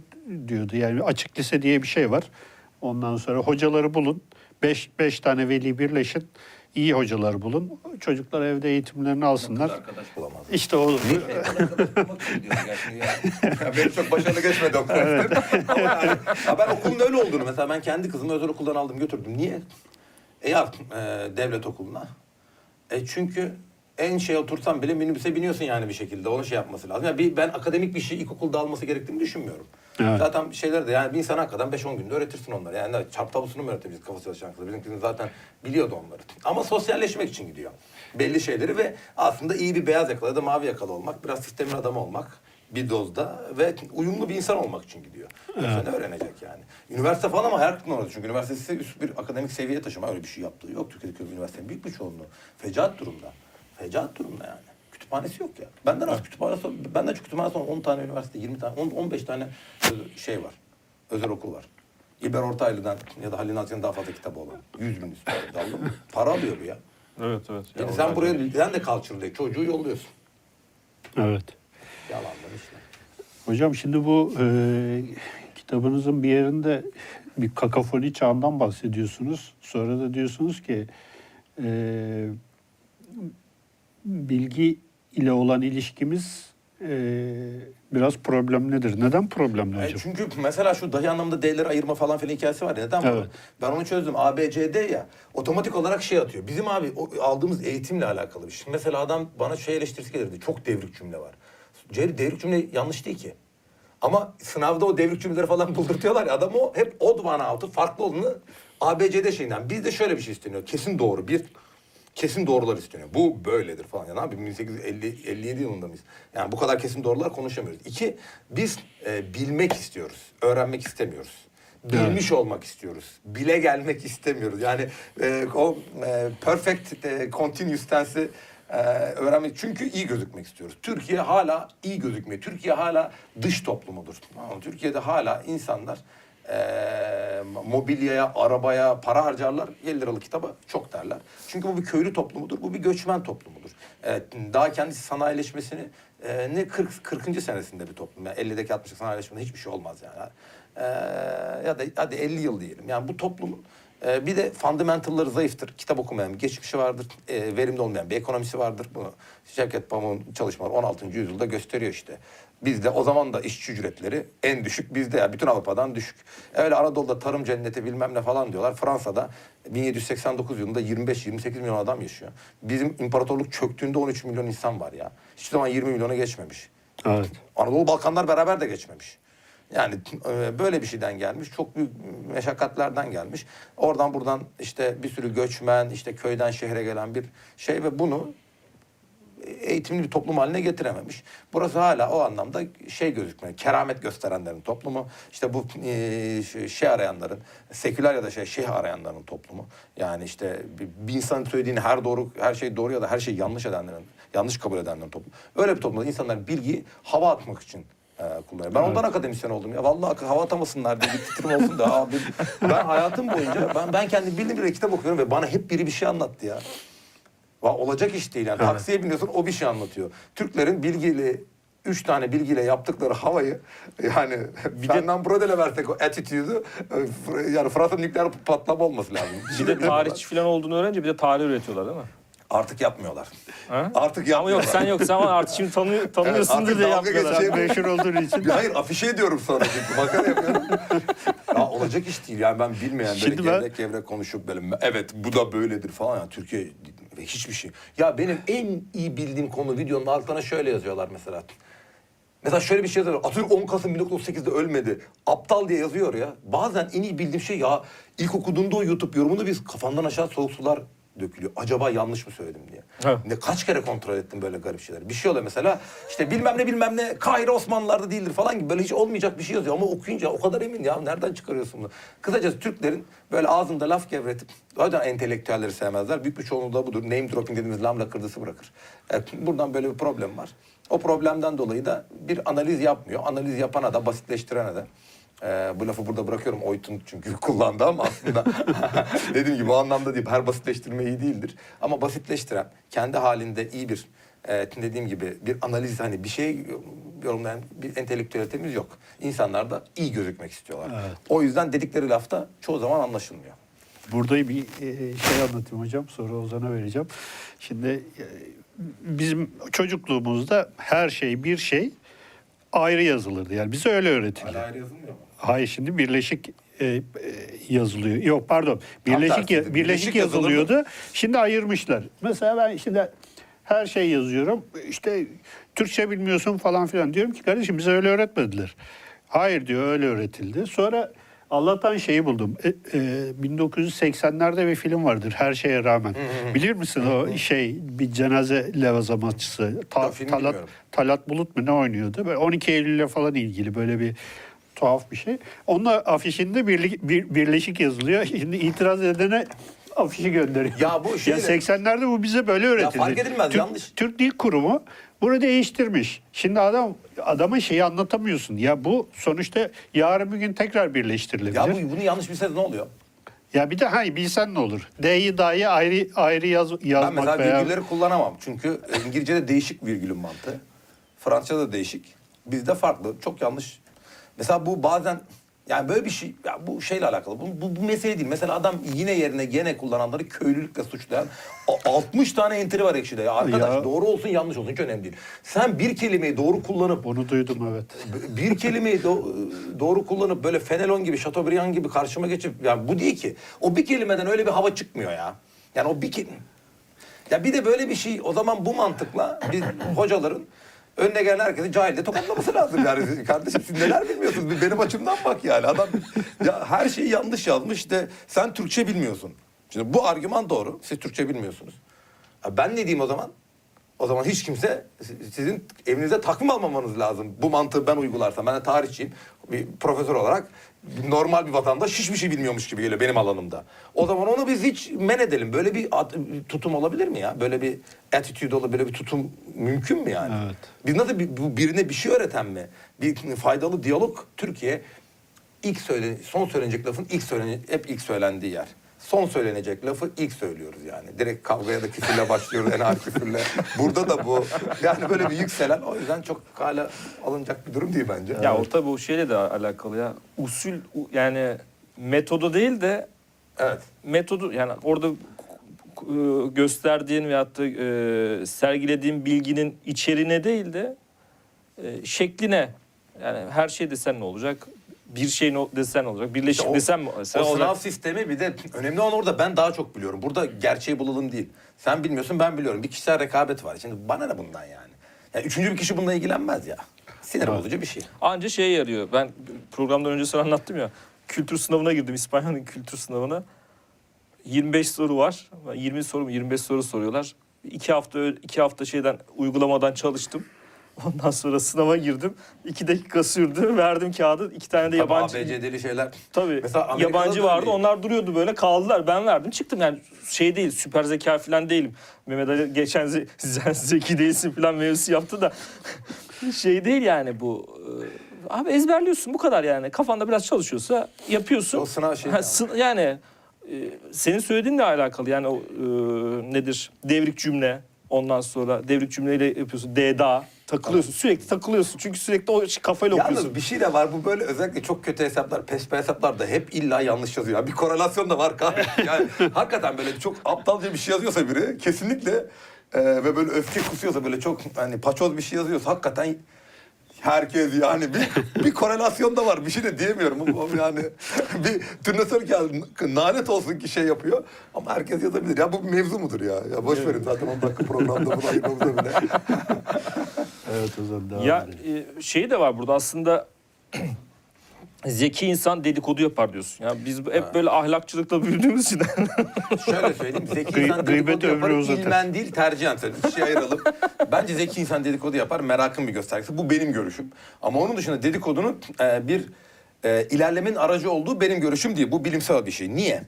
diyordu. Yani açık lise diye bir şey var. Ondan sonra hocaları bulun. Beş, beş tane veli birleşin. iyi hocalar bulun. Çocuklar evde eğitimlerini alsınlar. arkadaş bulamaz. İşte o Ya benim çok başarılı geçmedi okul. Ya ben okulun öyle olduğunu mesela ben kendi kızımı özel okuldan aldım götürdüm. Niye? E ya e, devlet okuluna. E çünkü en şey otursan bile minibüse biniyorsun yani bir şekilde. Onu şey yapması lazım. Yani bir, ben akademik bir şey ilkokulda alması gerektiğini düşünmüyorum. Evet. Zaten şeyler de yani bir insan hakikaten 5-10 günde öğretirsin onları. Yani çarp tablosunu mu öğretebiliriz kafası çalışan kızlar? Bizimkinin zaten biliyordu onları. Ama sosyalleşmek için gidiyor. Belli şeyleri ve aslında iyi bir beyaz yakalı ya da mavi yakalı olmak, biraz sistemin adamı olmak, bir dozda ve uyumlu bir insan olmak için gidiyor. Yoksa ne öğrenecek yani? Üniversite falan ama kırıklığına uğradı. Çünkü üniversitesi üst bir akademik seviyeye taşıma öyle bir şey yaptığı yok. Türkiye'deki üniversitenin büyük bir çoğunluğu. Fecaat durumda. Fecaat durumda yani. Kütüphanesi yok ya. Benden az kütüphanesi, benden çok kütüphanesi olan 10 tane üniversite, 20 tane, 10, 15 tane şey var. Özel okul var. İlber Ortaylı'dan ya da Halil Nazlı'dan daha fazla kitabı olan. 100 bin üstü. Mı? Para alıyor bu ya. Evet evet. Yani Ya sen buraya sen de culture çocuğu yolluyorsun. Evet. Yalandan işte. Hocam şimdi bu e, kitabınızın bir yerinde bir kakafoni çağından bahsediyorsunuz. Sonra da diyorsunuz ki e, bilgi ile olan ilişkimiz e, biraz problemlidir. Neden problemli E, hocam? çünkü mesela şu dahi anlamda D'leri ayırma falan filan hikayesi var ya. Neden Evet. bu? Ben onu çözdüm. A, B, C, D ya. Otomatik olarak şey atıyor. Bizim abi o, aldığımız eğitimle alakalı bir şey. Mesela adam bana şey eleştirisi gelirdi. Çok devrik cümle var. Devrik cümle yanlış değil ki. Ama sınavda o devrik cümleleri falan buldurtuyorlar ya. Adam o hep odd one out'u farklı olduğunu A, B, C, D şeyinden. Bizde şöyle bir şey isteniyor. Kesin doğru. Bir, kesin doğrular isteniyor. Bu böyledir falan. Ya ne yapayım 1857 yılında mıyız? Yani bu kadar kesin doğrular konuşamıyoruz. İki, biz e, bilmek istiyoruz. Öğrenmek istemiyoruz. Bilmiş olmak istiyoruz. Bile gelmek istemiyoruz. Yani e, o e, perfect e, continuous tense'i e, öğrenmek çünkü iyi gözükmek istiyoruz. Türkiye hala iyi gözükmüyor. Türkiye hala dış toplumudur. Türkiye'de hala insanlar e, mobilyaya, arabaya para harcarlar. 50 liralık kitaba çok derler. Çünkü bu bir köylü toplumudur. Bu bir göçmen toplumudur. E, daha kendisi sanayileşmesini e, ne 40 40. senesinde bir toplum. Yani 50'deki 60'lık sanayileşmede hiçbir şey olmaz yani. E, ya da hadi 50 yıl diyelim. Yani bu toplumun e, bir de fundamentalları zayıftır. Kitap okumayan bir geçmişi vardır. E, verimli olmayan bir ekonomisi vardır. Bunu Şevket Pamuk'un çalışmaları 16. yüzyılda gösteriyor işte. Bizde o zaman da işçi ücretleri en düşük bizde ya. Bütün Avrupa'dan düşük. Öyle Anadolu'da tarım cenneti bilmem ne falan diyorlar. Fransa'da 1789 yılında 25-28 milyon adam yaşıyor. Bizim imparatorluk çöktüğünde 13 milyon insan var ya. Hiçbir zaman 20 milyona geçmemiş. Evet. Anadolu Balkanlar beraber de geçmemiş. Yani e, böyle bir şeyden gelmiş. Çok büyük meşakkatlerden gelmiş. Oradan buradan işte bir sürü göçmen, işte köyden şehre gelen bir şey ve bunu eğitimli bir toplum haline getirememiş. Burası hala o anlamda şey gözükmüyor. Keramet gösterenlerin toplumu. İşte bu e, şey- şey arayanların, seküler ya da şey şeyh arayanların toplumu. Yani işte bir, bir insanın söylediğini her doğru, her şey doğru ya da her şey yanlış edenlerin, yanlış kabul edenlerin toplumu. Öyle bir toplumda insanlar bilgiyi hava atmak için e, kullanıyor. Ben ondan akademisyen oldum ya. Vallahi hava atamasınlar diye bir titrim olsun da abi. Ben hayatım boyunca ben ben kendi bildiğim bir kitap okuyorum ve bana hep biri bir şey anlattı ya. Va- Olacak iş değil yani. Evet. Taksiye biniyorsun o bir şey anlatıyor. Türklerin bilgiyle üç tane bilgiyle yaptıkları havayı yani bir Fernand Brodel'e versek o attitude'u yani Fırat'ın nükleer patlama olması lazım. Bir de tarihçi falan olduğunu öğrenince bir de tarih üretiyorlar değil mi? Artık yapmıyorlar. Ha? Artık Ama yapmıyorlar. yok sen yok sen ama artık şimdi tanı, tanıyorsundur artık diye yapmıyorlar. geçecek. Sen meşhur olduğun için. Hayır afişe ediyorum sana çünkü makara yapıyorum. ya olacak iş değil yani ben bilmeyen böyle Şimdi ben- gevrek gevrek konuşup böyle evet bu da böyledir falan ya Türkiye ve hiçbir şey. Ya benim en iyi bildiğim konu videonun altına şöyle yazıyorlar mesela. Mesela şöyle bir şey yazıyor. Atatürk 10 Kasım 1938'de ölmedi. Aptal diye yazıyor ya. Bazen en iyi bildiğim şey ya ilk okuduğunda o YouTube yorumunu biz kafandan aşağı soğuk sular dökülüyor. Acaba yanlış mı söyledim diye. Evet. Ne kaç kere kontrol ettim böyle garip şeyleri. Bir şey oluyor mesela işte bilmem ne bilmem ne Kahire Osmanlılar'da değildir falan gibi böyle hiç olmayacak bir şey yazıyor ama okuyunca o kadar emin ya nereden çıkarıyorsun bunu? Kısacası Türklerin böyle ağzında laf gevretip yüzden entelektüelleri sevmezler. Büyük bir çoğunluğu da budur. Name dropping dediğimiz lamla kırdısı bırakır. Evet, buradan böyle bir problem var. O problemden dolayı da bir analiz yapmıyor. Analiz yapana da basitleştirene de ee, bu lafı burada bırakıyorum Oytun çünkü kullandı ama aslında dediğim gibi o anlamda değil. Her basitleştirme iyi değildir. Ama basitleştiren, kendi halinde iyi bir e, dediğim gibi bir analiz hani bir şey yorumlayan bir entelektüelitemiz yok. İnsanlar da iyi gözükmek istiyorlar. Evet. O yüzden dedikleri lafta çoğu zaman anlaşılmıyor. Burada bir e, şey anlatayım hocam. Sonra Ozan'a vereceğim. Şimdi e, bizim çocukluğumuzda her şey bir şey ayrı yazılırdı. Yani bize öyle öğretildi. ayrı yazılmıyor mu? Hayır şimdi birleşik e, e, yazılıyor. Yok pardon. Birleşik Birleşik birleşik yazılıyordu. Şimdi ayırmışlar. Mesela ben şimdi her şey yazıyorum. İşte Türkçe bilmiyorsun falan filan. Diyorum ki kardeşim bize öyle öğretmediler. Hayır diyor öyle öğretildi. Sonra Allah'tan şeyi buldum. E, e, 1980'lerde bir film vardır Her Şeye Rağmen. Bilir misin o şey bir cenaze levazımatçısı. Ta- Talat, bilmiyorum. Talat Bulut mu ne oynuyordu? Böyle 12 Eylül'le falan ilgili böyle bir tuhaf bir şey. Onun afişinde birlik, bir, birleşik yazılıyor. Şimdi itiraz edene afişi gönderiyor. Ya bu şey ya de- 80'lerde bu bize böyle öğretildi. fark edilmez, Türk, yanlış. Türk Dil Kurumu bunu değiştirmiş. Şimdi adam adama şeyi anlatamıyorsun. Ya bu sonuçta yarın bir gün tekrar birleştirilebilir. Ya Ya, bu, bunu yanlış bilseniz ne oluyor? bir de hay bilsen ne olur? D'yi dahi ayrı ayrı yaz, Ben yazmak mesela veya virgülleri kullanamam. Çünkü e, İngilizce'de değişik virgülün mantığı. Fransızca'da değişik. Bizde farklı. Çok yanlış. Mesela bu bazen yani böyle bir şey ya bu şeyle alakalı. Bu, bu, bu mesele değil. Mesela adam yine yerine gene kullananları köylülükle suçlayan a- 60 tane entry var ekşide. Ya arkadaş Ya. doğru olsun yanlış olsun hiç önemli değil. Sen bir kelimeyi doğru kullanıp bunu duydum evet. bir kelimeyi do- doğru kullanıp böyle Fenelon gibi, Chateaubriand gibi karşıma geçip yani bu değil ki. O bir kelimeden öyle bir hava çıkmıyor ya. Yani o bir ke- Ya bir de böyle bir şey o zaman bu mantıkla biz hocaların önüne gelen herkesi cahilde tokatlaması lazım yani. Kardeşim siz neler bilmiyorsunuz? Benim açımdan bak yani. Adam ya her şeyi yanlış yazmış de sen Türkçe bilmiyorsun. Şimdi bu argüman doğru. Siz Türkçe bilmiyorsunuz. Ya ben ne diyeyim o zaman? O zaman hiç kimse si- sizin evinize takvim almamanız lazım. Bu mantığı ben uygularsam. Ben de tarihçiyim. Bir profesör olarak normal bir vatandaş hiçbir şey bilmiyormuş gibi geliyor benim alanımda. O zaman onu biz hiç men edelim. Böyle bir at- tutum olabilir mi ya? Böyle bir attitude olabilir, böyle bir tutum mümkün mü yani? Evet. Biz nasıl bir, bu birine bir şey öğreten mi? Bir faydalı diyalog Türkiye ilk söyle son söylenecek lafın ilk söylene hep ilk söylendiği yer. Son söylenecek lafı ilk söylüyoruz yani. Direkt kavgaya da küfürle başlıyoruz, enal küfürle. Burada da bu. Yani böyle bir yükselen o yüzden çok hala alınacak bir durum değil bence. Ya o tabii o şeyle de alakalı ya. Usul yani metodu değil de Evet. metodu yani orada e, gösterdiğin veyahut da e, sergilediğin bilginin içeriğine değil de e, şekline yani her şey desen ne olacak? Bir şey ne desen olacak? Birleşik İşte o- desen mi? Sen o sınav sistemi bir de önemli olan orada ben daha çok biliyorum. Burada gerçeği bulalım değil. Sen bilmiyorsun ben biliyorum. Bir kişisel rekabet var. Şimdi bana ne bundan yani? Ya üçüncü bir kişi bununla ilgilenmez ya. Sinir bozucu bir şey. Anca şeye yarıyor. Ben programdan önce sana anlattım ya. Kültür sınavına girdim. İspanya'nın kültür sınavına. 25 soru var. 20 soru mu 25 soru soruyorlar. İki hafta iki hafta şeyden uygulamadan çalıştım. Ondan sonra sınava girdim. İki dakika sürdü. Verdim kağıdı. İki tane de yabancı. Tabii ABC'deli şeyler. Tabii. Mesela Amerika'da yabancı da vardı. öyle. Onlar duruyordu böyle. Kaldılar. Ben verdim. Çıktım. Yani şey değil. Süper zeka falan değilim. Mehmet Ali geçen ze- sen zeki değilsin falan mevzusu yaptı da şey değil yani bu. Ee, Abi ezberliyorsun bu kadar yani. Kafanda biraz çalışıyorsa yapıyorsun. O sınav şey Ha, yani e, senin söylediğinle alakalı yani o e, nedir? Devrik cümle. Ondan sonra devrik cümleyle yapıyorsun. D'da takılıyorsun. Sürekli takılıyorsun. Çünkü sürekli o kafayla okuyorsun. Yalnız bir şey de var bu böyle özellikle çok kötü hesaplar, pespe hesaplar da hep illa yanlış yazıyor. Bir korelasyon da var kahretsin. Yani hakikaten böyle çok aptalca bir şey yazıyorsa biri kesinlikle e, ve böyle öfke kusuyorsa böyle çok hani paçoz bir şey yazıyorsa hakikaten herkes yani bir, bir korelasyon da var. Bir şey de diyemiyorum. Yani bir turnusör ki nalet olsun ki şey yapıyor. Ama herkes yazabilir. Ya bu bir mevzu mudur ya? Ya boş verin zaten 10 dakika programda bunu ayırmamıza bile. Evet o zaman devam Ya edelim. e, şey de var burada aslında zeki insan dedikodu yapar diyorsun. Ya biz hep böyle ahlakçılıkla büyüdüğümüz için Şöyle söyleyeyim. Zeki insan dedikodu yapar. İlmen değil tercihen söyleyeyim. İkiye ayıralım. Bence zeki insan dedikodu yapar. Merakın bir göstergesi. Bu benim görüşüm. Ama onun dışında dedikodunun e, bir e, ilerlemenin aracı olduğu benim görüşüm değil. Bu bilimsel bir şey. Niye?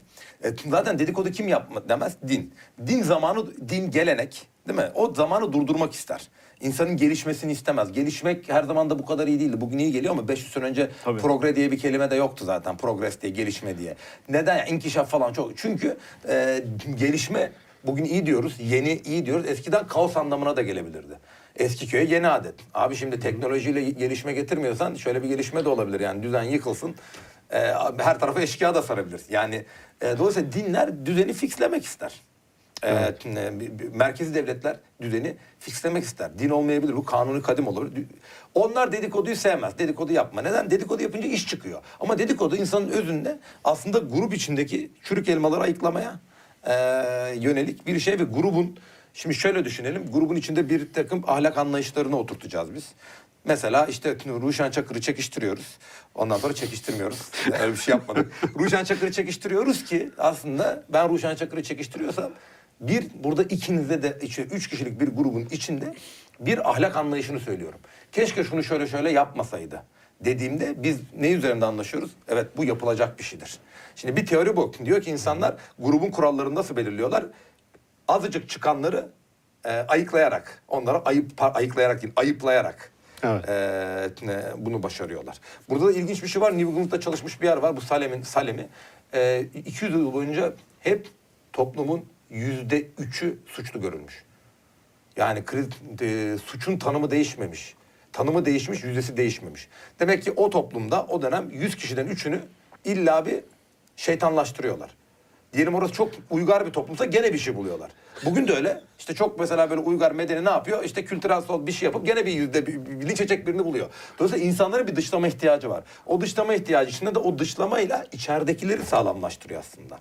E, zaten dedikodu kim yapma demez? Din. Din zamanı, din gelenek değil mi? O zamanı durdurmak ister. İnsanın gelişmesini istemez. Gelişmek her zaman da bu kadar iyi değildi. Bugün iyi geliyor ama 500 sene önce Tabii. progre diye bir kelime de yoktu zaten. Progres diye, gelişme diye. Neden? Yani inkişaf falan çok. Çünkü e, gelişme bugün iyi diyoruz, yeni iyi diyoruz. Eskiden kaos anlamına da gelebilirdi. Eski köye yeni adet. Abi şimdi teknolojiyle gelişme getirmiyorsan şöyle bir gelişme de olabilir. Yani düzen yıkılsın. e, her tarafa eşkıya da sarabilir. Yani e, dolayısıyla dinler düzeni fixlemek ister. Ee, e, bir- bir- merkezi devletler düzeni fixlemek ister. Din olmayabilir, bu kanuni kadim olur. Onlar dedikoduyu sevmez. Dedikodu yapma. Neden? Dedikodu yapınca iş çıkıyor. Ama dedikodu insanın özünde aslında grup içindeki çürük elmaları ayıklamaya e, yönelik bir şey ve grubun Şimdi şöyle düşünelim. Grubun içinde bir takım ahlak anlayışlarını oturtacağız biz. Mesela işte Ruşen Çakır'ı çekiştiriyoruz. Ondan sonra çekiştirmiyoruz. Öyle bir şey yapmadık. Ruşen Çakır'ı çekiştiriyoruz ki aslında ben Ruşen Çakır'ı çekiştiriyorsam bir burada ikinizde de işte üç kişilik bir grubun içinde bir ahlak anlayışını söylüyorum. Keşke şunu şöyle şöyle yapmasaydı dediğimde biz ne üzerinde anlaşıyoruz? Evet bu yapılacak bir şeydir. Şimdi bir teori bu. Diyor ki insanlar grubun kurallarını nasıl belirliyorlar? Azıcık çıkanları e, ayıklayarak, onlara ayıp ayıklayarak değil, ayıplayarak Evet. e, bunu başarıyorlar. Burada da ilginç bir şey var. New England'da çalışmış bir yer var. Bu Salem'in Salem'i. E, 200 yıl boyunca hep toplumun yüzde üçü suçlu görülmüş. Yani kriz, e, suçun tanımı değişmemiş. Tanımı değişmiş, yüzdesi değişmemiş. Demek ki o toplumda o dönem 100 kişiden üçünü illa bir şeytanlaştırıyorlar. Diyelim orası çok uygar bir toplumsa gene bir şey buluyorlar. Bugün de öyle. İşte çok mesela böyle uygar medeni ne yapıyor? İşte kültürel sol bir şey yapıp gene bir yüzde bir, bir linç edecek birini buluyor. Dolayısıyla insanların bir dışlama ihtiyacı var. O dışlama ihtiyacı içinde de o dışlamayla içeridekileri sağlamlaştırıyor aslında.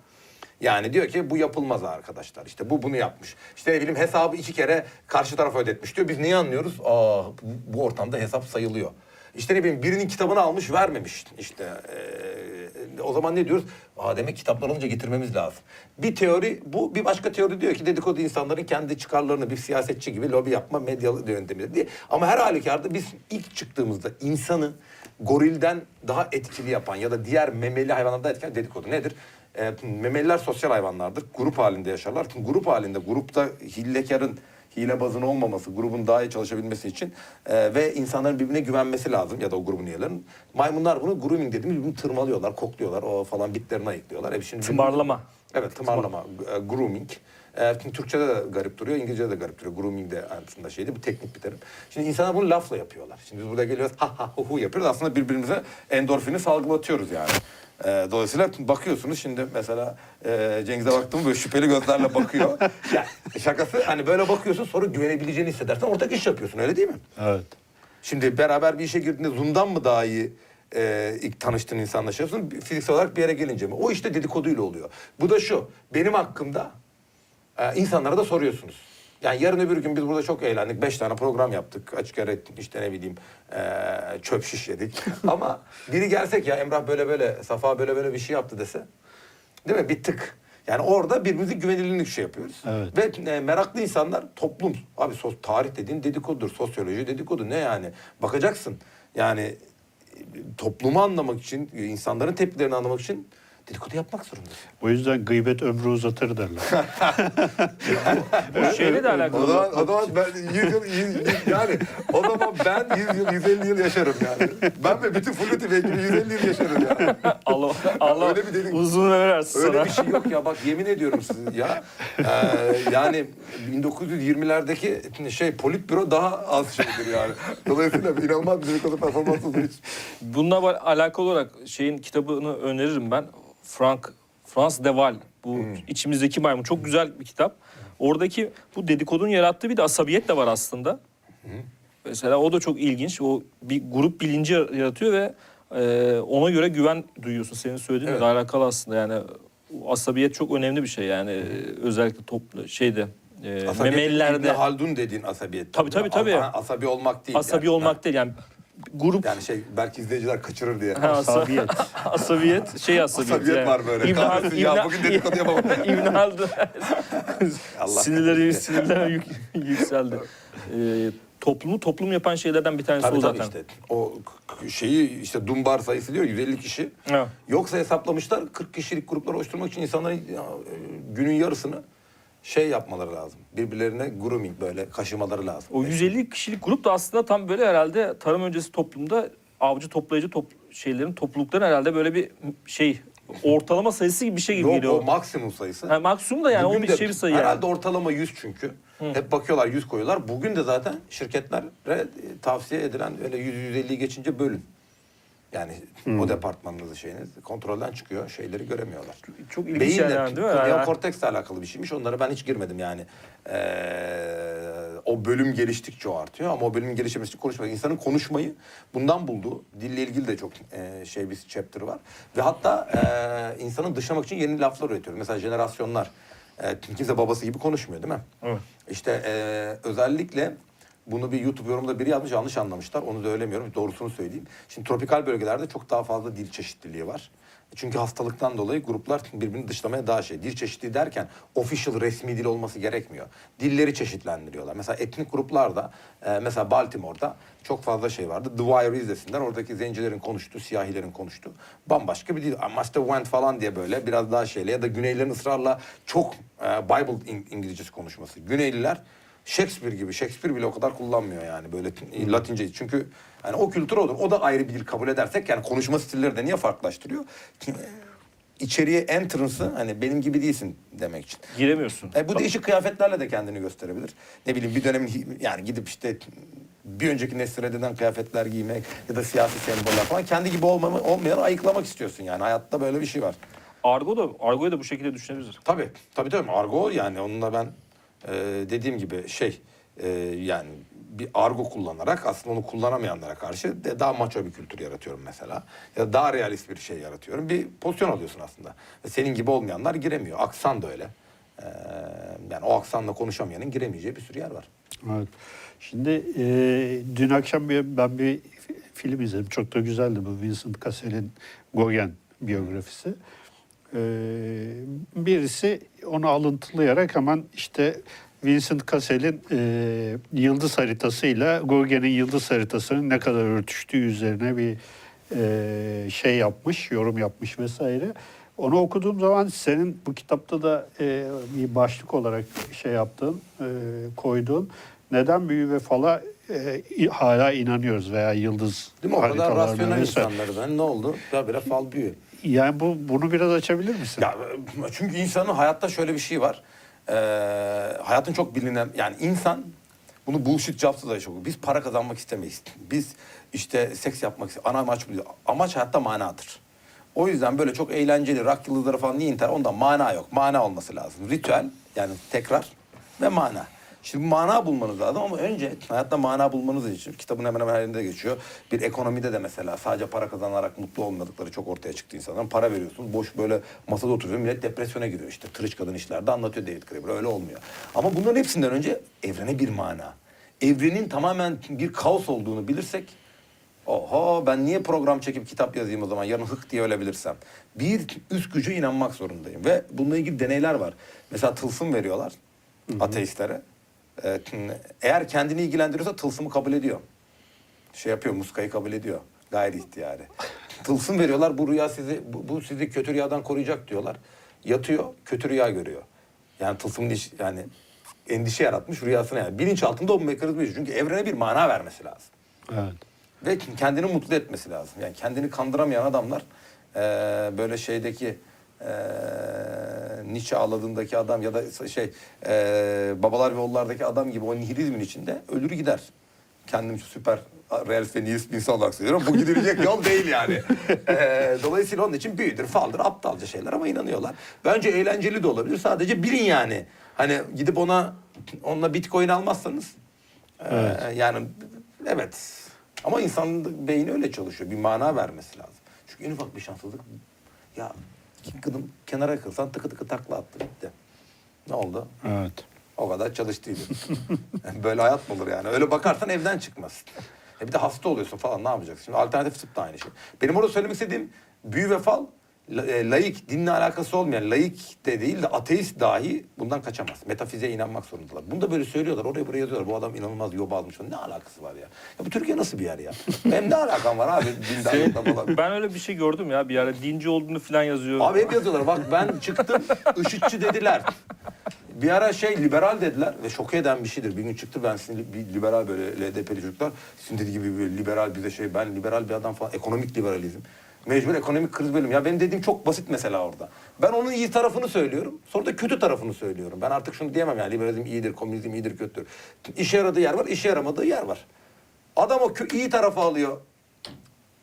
Yani diyor ki bu yapılmaz arkadaşlar. İşte bu bunu yapmış. İşte ne hesabı iki kere karşı tarafa ödetmiş diyor. Biz niye anlıyoruz? Aa bu, ortamda hesap sayılıyor. İşte ne bileyim birinin kitabını almış vermemiş. İşte eee, o zaman ne diyoruz? Aa demek kitaplar alınca getirmemiz lazım. Bir teori bu. Bir başka teori diyor ki dedikodu insanların kendi çıkarlarını bir siyasetçi gibi lobi yapma medyalı yöntemidir diye. Ama her halükarda biz ilk çıktığımızda insanı gorilden daha etkili yapan ya da diğer memeli hayvanlardan etkili dedikodu nedir? E, memeliler sosyal hayvanlardır. Grup halinde yaşarlar. Çünkü grup halinde grupta hilekarın hilebazın olmaması, grubun daha iyi çalışabilmesi için e, ve insanların birbirine güvenmesi lazım ya da o grubun üyelerinin. Maymunlar bunu grooming dediğimiz birbirini tırmalıyorlar, kokluyorlar, o falan bitlerini ayıklıyorlar. Hep şimdi Tımarlama. Evet, tımarlama, e, grooming. E, şimdi Türkçe'de de garip duruyor, İngilizce'de de garip duruyor. Grooming de aslında şeydi, bu teknik bir terim. Şimdi insanlar bunu lafla yapıyorlar. Şimdi biz burada geliyoruz, ha ha hu hu yapıyoruz. Aslında birbirimize endorfini salgılatıyoruz yani. E, dolayısıyla bakıyorsunuz şimdi mesela e, Cengiz'e baktım böyle şüpheli gözlerle bakıyor. ya, şakası hani böyle bakıyorsun sonra güvenebileceğini hissedersen ortak iş yapıyorsun öyle değil mi? Evet. Şimdi beraber bir işe girdiğinde Zoom'dan mı daha iyi e, ilk tanıştığın insanlaşıyorsun? Fiziksel olarak bir yere gelince mi? O işte dedikoduyla oluyor. Bu da şu, benim hakkımda e, insanlara da soruyorsunuz. Yani yarın öbür gün biz burada çok eğlendik. Beş tane program yaptık. Açık ara işte ne bileyim e, çöp şiş yedik. Ama biri gelsek ya Emrah böyle böyle, Safa böyle böyle bir şey yaptı dese. Değil mi? Bir tık. Yani orada birbirimizin güvenilirliğini şey yapıyoruz. Evet. Ve e, meraklı insanlar toplum. Abi sos, tarih dediğin dedikodudur. Sosyoloji dedikodu ne yani? Bakacaksın. Yani toplumu anlamak için, insanların tepkilerini anlamak için dedikodu yapmak zorundasın. O yüzden gıybet ömrü uzatır derler. Bu şeyle de alakalı. O zaman, o zaman ben 100 yıl, 100, yani o zaman ben 100 yıl, 150 yıl yaşarım yani. Ben ve bütün ve ekibi 150 yıl yaşarım yani. Allah, Allah Öyle bir dedik- uzun ömür versin Öyle sana. bir şey yok ya bak yemin ediyorum size ya. Ee, yani 1920'lerdeki şey politbüro daha az şeydir yani. Dolayısıyla inanılmaz bir dedikodu performansı olduğu için. Bununla ba- alakalı olarak şeyin kitabını öneririm ben. Frank Frans de Waal. Bu içimizdeki maymun çok güzel bir kitap. Oradaki bu dedikodunun yarattığı bir de asabiyet de var aslında. Mesela o da çok ilginç. O bir grup bilinci yaratıyor ve e, ona göre güven duyuyorsun. Senin söylediğinle Evet. alakalı aslında yani. Asabiyet çok önemli bir şey yani. E, Özellikle toplu şeyde e, Asabiyet, memelilerde Haldun dediğin asabiyet. Tabii, tabii, tabii. Asabi olmak değil. asabi yani. olmak değil yani grup Yani şey belki izleyiciler kaçırır diye. Ha, asa- Asabiyet. asabiyet, şey asabiyet. Asabiyet yani. var böyle. İbn Hal- Kahretsin ya, İbn- bugün dedikodu yapamam. İbn Haldun. Allah sinirleri sinirler yük, yükseldi. Ee, toplumu toplum yapan şeylerden bir tanesi Tabii o tabii zaten. işte. O şeyi işte Dunbar sayısı diyor 150 kişi. Ha. Yoksa hesaplamışlar 40 kişilik gruplar oluşturmak için insanların ya, e, günün yarısını şey yapmaları lazım. Birbirlerine grooming böyle kaşımaları lazım. O 150 kişilik grup da aslında tam böyle herhalde tarım öncesi toplumda avcı toplayıcı top, şeylerin toplulukların herhalde böyle bir şey ortalama sayısı gibi bir şey gibi Yok geliyor. o maksimum sayısı. Ha, maksimum da yani Bugün o bir de şey bir sayı yani. Herhalde ortalama 100 çünkü. Hep bakıyorlar 100 koyuyorlar. Bugün de zaten şirketlere e, tavsiye edilen öyle 100-150'yi geçince bölün. Yani o departmanınızı şeyiniz kontrolden çıkıyor. Şeyleri göremiyorlar. Çok ilginç Beyinle, yani değil mi? neokorteksle alakalı bir şeymiş. Onlara ben hiç girmedim yani. Ee, o bölüm geliştikçe o artıyor ama o bölümün gelişmesi konuşmak. İnsanın konuşmayı bundan bulduğu, dille ilgili de çok e, şey bir chapter var. Ve hatta e, insanın dışlamak için yeni laflar üretiyor. Mesela jenerasyonlar. E, kimse babası gibi konuşmuyor değil mi? Evet. İşte e, özellikle Bunu bir YouTube yorumunda biri yazmış yanlış anlamışlar. Onu da söylemiyorum. Doğrusunu söyleyeyim. Şimdi tropikal bölgelerde çok daha fazla dil çeşitliliği var. Çünkü hastalıktan dolayı gruplar birbirini dışlamaya daha şey. Dil çeşitliliği derken official resmi dil olması gerekmiyor. Dilleri çeşitlendiriyorlar. Mesela etnik gruplarda e, mesela Baltimore'da çok fazla şey vardı. The Wire izlesinler. Oradaki zencilerin konuştuğu, siyahilerin konuştuğu bambaşka bir dil. Master Went falan diye böyle biraz daha şeyle ya da Güneylilerin ısrarla çok e, Bible İng- İngilizcesi konuşması. Güneyliler Shakespeare gibi. Shakespeare bile o kadar kullanmıyor yani böyle Latince. Çünkü yani o kültür odur. O da ayrı bir dil kabul edersek yani konuşma stilleri de niye farklılaştırıyor? Şimdi, içeriye entrance'ı hani benim gibi değilsin demek için. Giremiyorsun. E, bu değişik kıyafetlerle de kendini gösterebilir. Ne bileyim bir dönemin yani gidip işte bir önceki nesil reddeden kıyafetler giymek ya da siyasi semboller falan kendi gibi olmamı, olmayanı ayıklamak istiyorsun yani. Hayatta böyle bir şey var. Argo da Argo'yu da bu şekilde düşünebilir. Tabii, tabii tabii. Argo yani onunla ben e, dediğim gibi şey e, yani bir argo kullanarak aslında onu kullanamayanlara karşı de daha maço bir kültür yaratıyorum mesela. Ya da daha realist bir şey yaratıyorum. Bir pozisyon alıyorsun aslında. Senin gibi olmayanlar giremiyor. Aksan da öyle. E, yani o aksanla konuşamayanın giremeyeceği bir sürü yer var. Evet. Şimdi e, dün akşam bir, ben bir fi- film izledim. Çok da güzeldi bu Vincent Cassel'in Gauguin biyografisi. E, birisi onu alıntılayarak hemen işte Vincent Cassel'in e, yıldız haritasıyla Gauguin'in yıldız haritasının ne kadar örtüştüğü üzerine bir e, şey yapmış, yorum yapmış vesaire. Onu okuduğum zaman senin bu kitapta da e, bir başlık olarak şey yaptığın, e, koyduğun neden büyü ve fala e, hala inanıyoruz veya yıldız Değil mi? O kadar haritalarına rasyonel vesaire. insanları ben ne oldu? Ya bire fal büyü. Yani bu bunu biraz açabilir misin? Ya çünkü insanın hayatta şöyle bir şey var. Ee, hayatın çok bilinen yani insan bunu bullshit jobs'ta da yaşıyor. Biz para kazanmak istemeyiz. Biz işte seks yapmak. Ana amaç bu değil. Amaç hayatta manadır. O yüzden böyle çok eğlenceli rock yıldızları falan niye intihar? Onda mana yok. Mana olması lazım. Ritüel yani tekrar ve mana. Şimdi mana bulmanız lazım ama önce hayatta mana bulmanız için kitabın hemen hemen her yerinde geçiyor. Bir ekonomide de mesela sadece para kazanarak mutlu olmadıkları çok ortaya çıktı insanların. Para veriyorsun boş böyle masada oturuyor millet depresyona giriyor işte. Tırış kadın işlerde anlatıyor David Graeber öyle olmuyor. Ama bunların hepsinden önce evrene bir mana. Evrenin tamamen bir kaos olduğunu bilirsek Oho ben niye program çekip kitap yazayım o zaman yarın hık diye ölebilirsem. Bir üst gücü inanmak zorundayım ve bununla ilgili deneyler var. Mesela tılsım veriyorlar ateistlere. Ee, eğer kendini ilgilendiriyorsa tılsımı kabul ediyor. Şey yapıyor muskayı kabul ediyor. Gayri ihtiyari. Tılsım veriyorlar bu rüya sizi bu, bu sizi kötü rüyadan koruyacak diyorlar. Yatıyor kötü rüya görüyor. Yani tılsımın iş, yani endişe yaratmış rüyasına yani. Bilinç altında o mekanizma. Çünkü evrene bir mana vermesi lazım. Evet. Ve kendini mutlu etmesi lazım. Yani kendini kandıramayan adamlar eee, böyle şeydeki eee Nietzsche ağladığındaki adam ya da şey eee, babalar ve oğullardaki adam gibi o nihilizmin içinde ölür gider. Kendim süper realist ve nihilist bir insan olarak söylüyorum. Bu gidilecek yol değil yani. Eee, dolayısıyla onun için büyüdür, faldır, aptalca şeyler ama inanıyorlar. Bence eğlenceli de olabilir. Sadece bilin yani. Hani gidip ona onunla bitcoin almazsanız Evet. yani evet. Ama insanın beyni öyle çalışıyor. Bir mana vermesi lazım. Çünkü en ufak bir şanssızlık ya iki kıdım kenara kılsan tıkı tıkı takla attı bitti. Ne oldu? Evet. O kadar çalıştıydı. Yani Böyle hayat mı olur yani? Öyle bakarsan evden çıkmazsın. E bir de hasta oluyorsun falan ne yapacaksın? Şimdi alternatif tıp da aynı şey. Benim orada söylemek istediğim büyü ve fal laik, dinle alakası olmayan, laik de değil de ateist dahi bundan kaçamaz. Metafiziğe inanmak zorundalar. Bunu da böyle söylüyorlar. Oraya buraya yazıyorlar. Bu adam inanılmaz yobazmış. Ne alakası var ya? Ya bu Türkiye nasıl bir yer ya? Hem ne alakan var abi dindarlıkla falan. Ben öyle bir şey gördüm ya bir ara dinci olduğunu falan yazıyor. Abi hep yazıyorlar. Bak ben çıktım, IŞİD'çi dediler. Bir ara şey liberal dediler ve şok eden bir şeydir. Bir gün çıktı ben sizin bir liberal böyle LDP'li çocuklar. Sizin dediği gibi bir liberal bize şey ben liberal bir adam falan ekonomik liberalizm. Mecbur ekonomik kriz bölüm. Ya benim dediğim çok basit mesela orada. Ben onun iyi tarafını söylüyorum. Sonra da kötü tarafını söylüyorum. Ben artık şunu diyemem yani liberalizm iyidir, komünizm iyidir, kötüdür. İşe yaradığı yer var, işe yaramadığı yer var. Adam o iyi tarafı alıyor.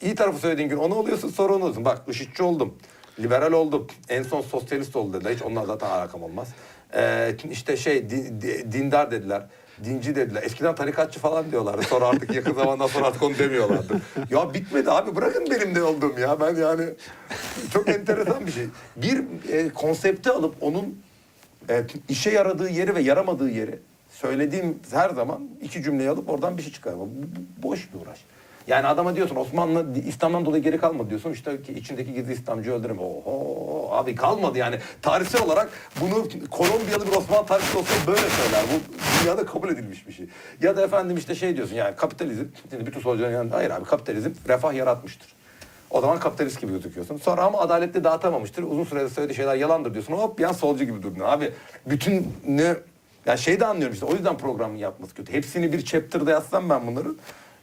İyi tarafı söylediğin gün onu oluyorsun sonra onu oluyorsun. Bak IŞİD'çi oldum. Liberal oldum. En son sosyalist oldu dediler. Hiç onunla zaten alakam olmaz. Ee, işte şey di- di- dindar dediler. Dinci dediler. Eskiden tarikatçı falan diyorlardı. Sonra artık yakın zamandan sonra artık onu demiyorlardı. Ya bitmedi abi bırakın benim ne olduğum ya. Ben yani çok enteresan bir şey. Bir e, konsepti alıp onun e, işe yaradığı yeri ve yaramadığı yeri söylediğim her zaman iki cümleyi alıp oradan bir şey çıkarma. Bu, boş bir uğraş. Yani adama diyorsun Osmanlı İslam'dan dolayı geri kalmadı diyorsun. İşte ki içindeki gizli İslamcı öldürme. Oho abi kalmadı yani. Tarihsel olarak bunu Kolombiyalı bir Osmanlı tarihçisi olsa böyle söyler. Bu dünyada kabul edilmiş bir şey. Ya da efendim işte şey diyorsun yani kapitalizm. Şimdi bütün solcuların yanında hayır abi kapitalizm refah yaratmıştır. O zaman kapitalist gibi gözüküyorsun. Sonra ama adaletli dağıtamamıştır. Uzun sürede söylediği şeyler yalandır diyorsun. Hop bir an solcu gibi durdun. Abi bütün ne... Ya şey de anlıyorum işte o yüzden programın yapması kötü. Hepsini bir chapter'da yazsam ben bunları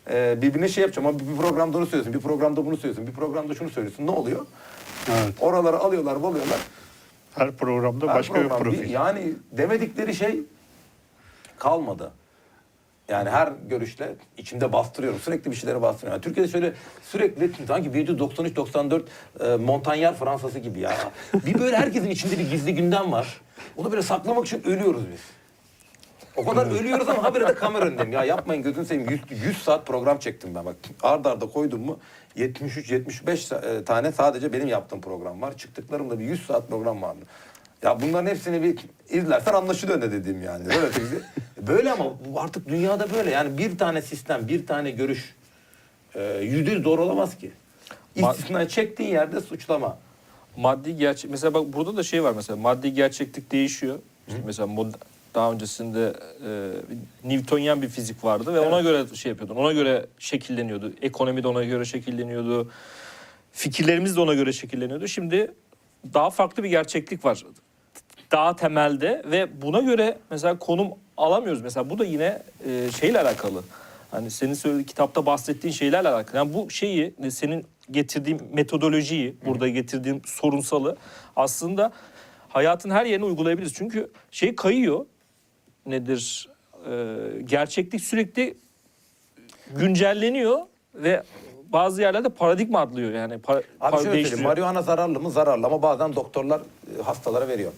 e, birbirine şey yapacağım ama bir programda onu söylüyorsun, bir programda bunu söylüyorsun, bir programda şunu söylüyorsun. Ne oluyor? Evet. Oraları alıyorlar, alıyorlar. Her programda Her başka program bir profil. yani demedikleri şey kalmadı. Yani her görüşle içimde bastırıyorum. Sürekli bir şeyleri bastırıyorum. Yani Türkiye'de şöyle sürekli sanki 1793-94 e, Montagnard Fransası gibi ya. Bir böyle herkesin içinde bir gizli gündem var. Onu böyle saklamak için ölüyoruz biz. O kadar ölüyoruz ama habire de kamera önündeyim. Ya yapmayın gözünü seveyim. 100, 100 saat program çektim ben bak. Ard arda koydum mu 73-75 tane sadece benim yaptığım program var. Çıktıklarımda bir 100 saat program vardı. Ya bunların hepsini bir izlersen anlaşılıyor ne dediğim yani. Böyle, böyle ama artık dünyada böyle. Yani bir tane sistem, bir tane görüş e, yüzde yüz doğru olamaz ki. İstisna çektiğin yerde suçlama. maddi gerçek mesela bak burada da şey var mesela maddi gerçeklik değişiyor. İşte mesela mod- daha öncesinde e, Newtonyen bir fizik vardı ve ona göre şey yapıyordun. Ona göre şekilleniyordu. Ekonomi de ona göre şekilleniyordu. Fikirlerimiz de ona göre şekilleniyordu. Şimdi daha farklı bir gerçeklik var. Daha temelde ve buna göre mesela konum alamıyoruz. Mesela bu da yine e, şeyle alakalı. Hani senin söylediğin kitapta bahsettiğin şeylerle alakalı. Yani bu şeyi senin getirdiğin metodolojiyi, burada getirdiğim sorunsalı aslında hayatın her yerine uygulayabiliriz. Çünkü şey kayıyor. Nedir? Ee, gerçeklik sürekli güncelleniyor ve bazı yerlerde paradigma atlıyor yani. Para, Abi para şöyle söyleyeyim. Marihuana zararlı mı? Zararlı ama bazen doktorlar e, hastalara veriyor.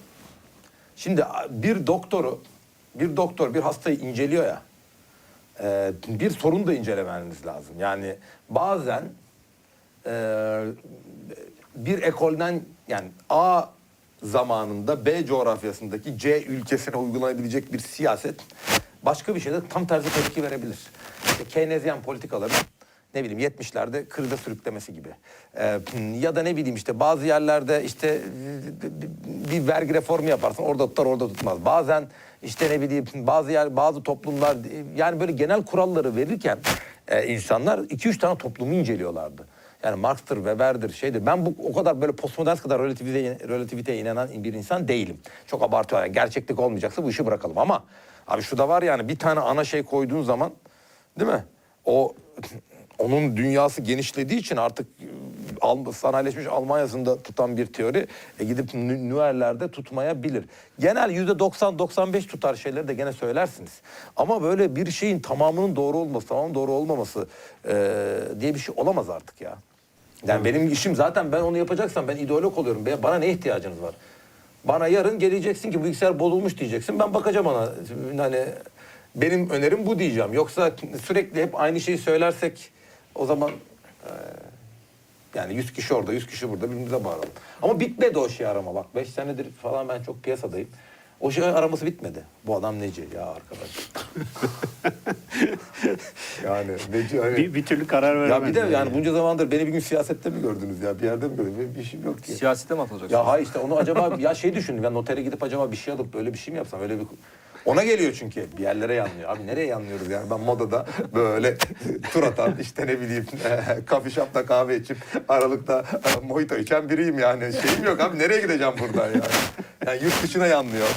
Şimdi bir doktoru, bir doktor bir hastayı inceliyor ya. e, bir sorun da incelemeniz lazım. Yani bazen e, bir ekolden yani A zamanında B coğrafyasındaki C ülkesine uygulanabilecek bir siyaset başka bir şeyde tam tersi tepki verebilir. İşte Keynesyen politikaların ne bileyim 70'lerde kırda sürüklemesi gibi. Ee, ya da ne bileyim işte bazı yerlerde işte bir vergi reformu yaparsın orada tutar orada tutmaz. Bazen işte ne bileyim bazı yer bazı toplumlar yani böyle genel kuralları verirken e, insanlar 2-3 tane toplumu inceliyorlardı. Yani Marx'tır, Weber'dir, şeydir. Ben bu o kadar böyle postmodern kadar relativite, relativiteye inanan bir insan değilim. Çok abartıyor. Yani gerçeklik olmayacaksa bu işi bırakalım ama abi şu da var yani bir tane ana şey koyduğun zaman değil mi? O onun dünyası genişlediği için artık e, sanayileşmiş Almanya'sında tutan bir teori e, gidip nü- nüerlerde tutmayabilir. Genel yüzde 90-95 tutar şeyleri de gene söylersiniz. Ama böyle bir şeyin tamamının doğru olması, tamamının doğru olmaması e, diye bir şey olamaz artık ya. Yani benim işim zaten ben onu yapacaksam ben ideolog oluyorum. Be- Bana ne ihtiyacınız var? Bana yarın geleceksin ki bu bilgisayar bozulmuş diyeceksin. Ben bakacağım ona. Hani benim önerim bu diyeceğim. Yoksa sürekli hep aynı şeyi söylersek o zaman e, yani 100 kişi orada, 100 kişi burada birbirimize bağıralım. Ama bitmedi o şey arama bak. 5 senedir falan ben çok piyasadayım. O şey araması bitmedi. Bu adam neci ya arkadaş. yani neci hani... Bir, bir türlü karar Ya veremedi. bir de yani bunca zamandır beni bir gün siyasette mi gördünüz ya? Bir yerde mi gördünüz? Benim bir işim yok ki. Siyasete mi atılacaksın? Ya hayır işte onu acaba ya şey düşündüm. Ben notere gidip acaba bir şey alıp böyle bir şey mi yapsam? Öyle bir ona geliyor çünkü. Bir yerlere yanlıyor. Abi nereye yanlıyoruz yani? Ben modada böyle tur atan işte ne bileyim kafe shop'ta kahve içip aralıkta e, mojito içen biriyim yani. Şeyim yok abi nereye gideceğim buradan yani? Yani yurt dışına yanlıyor.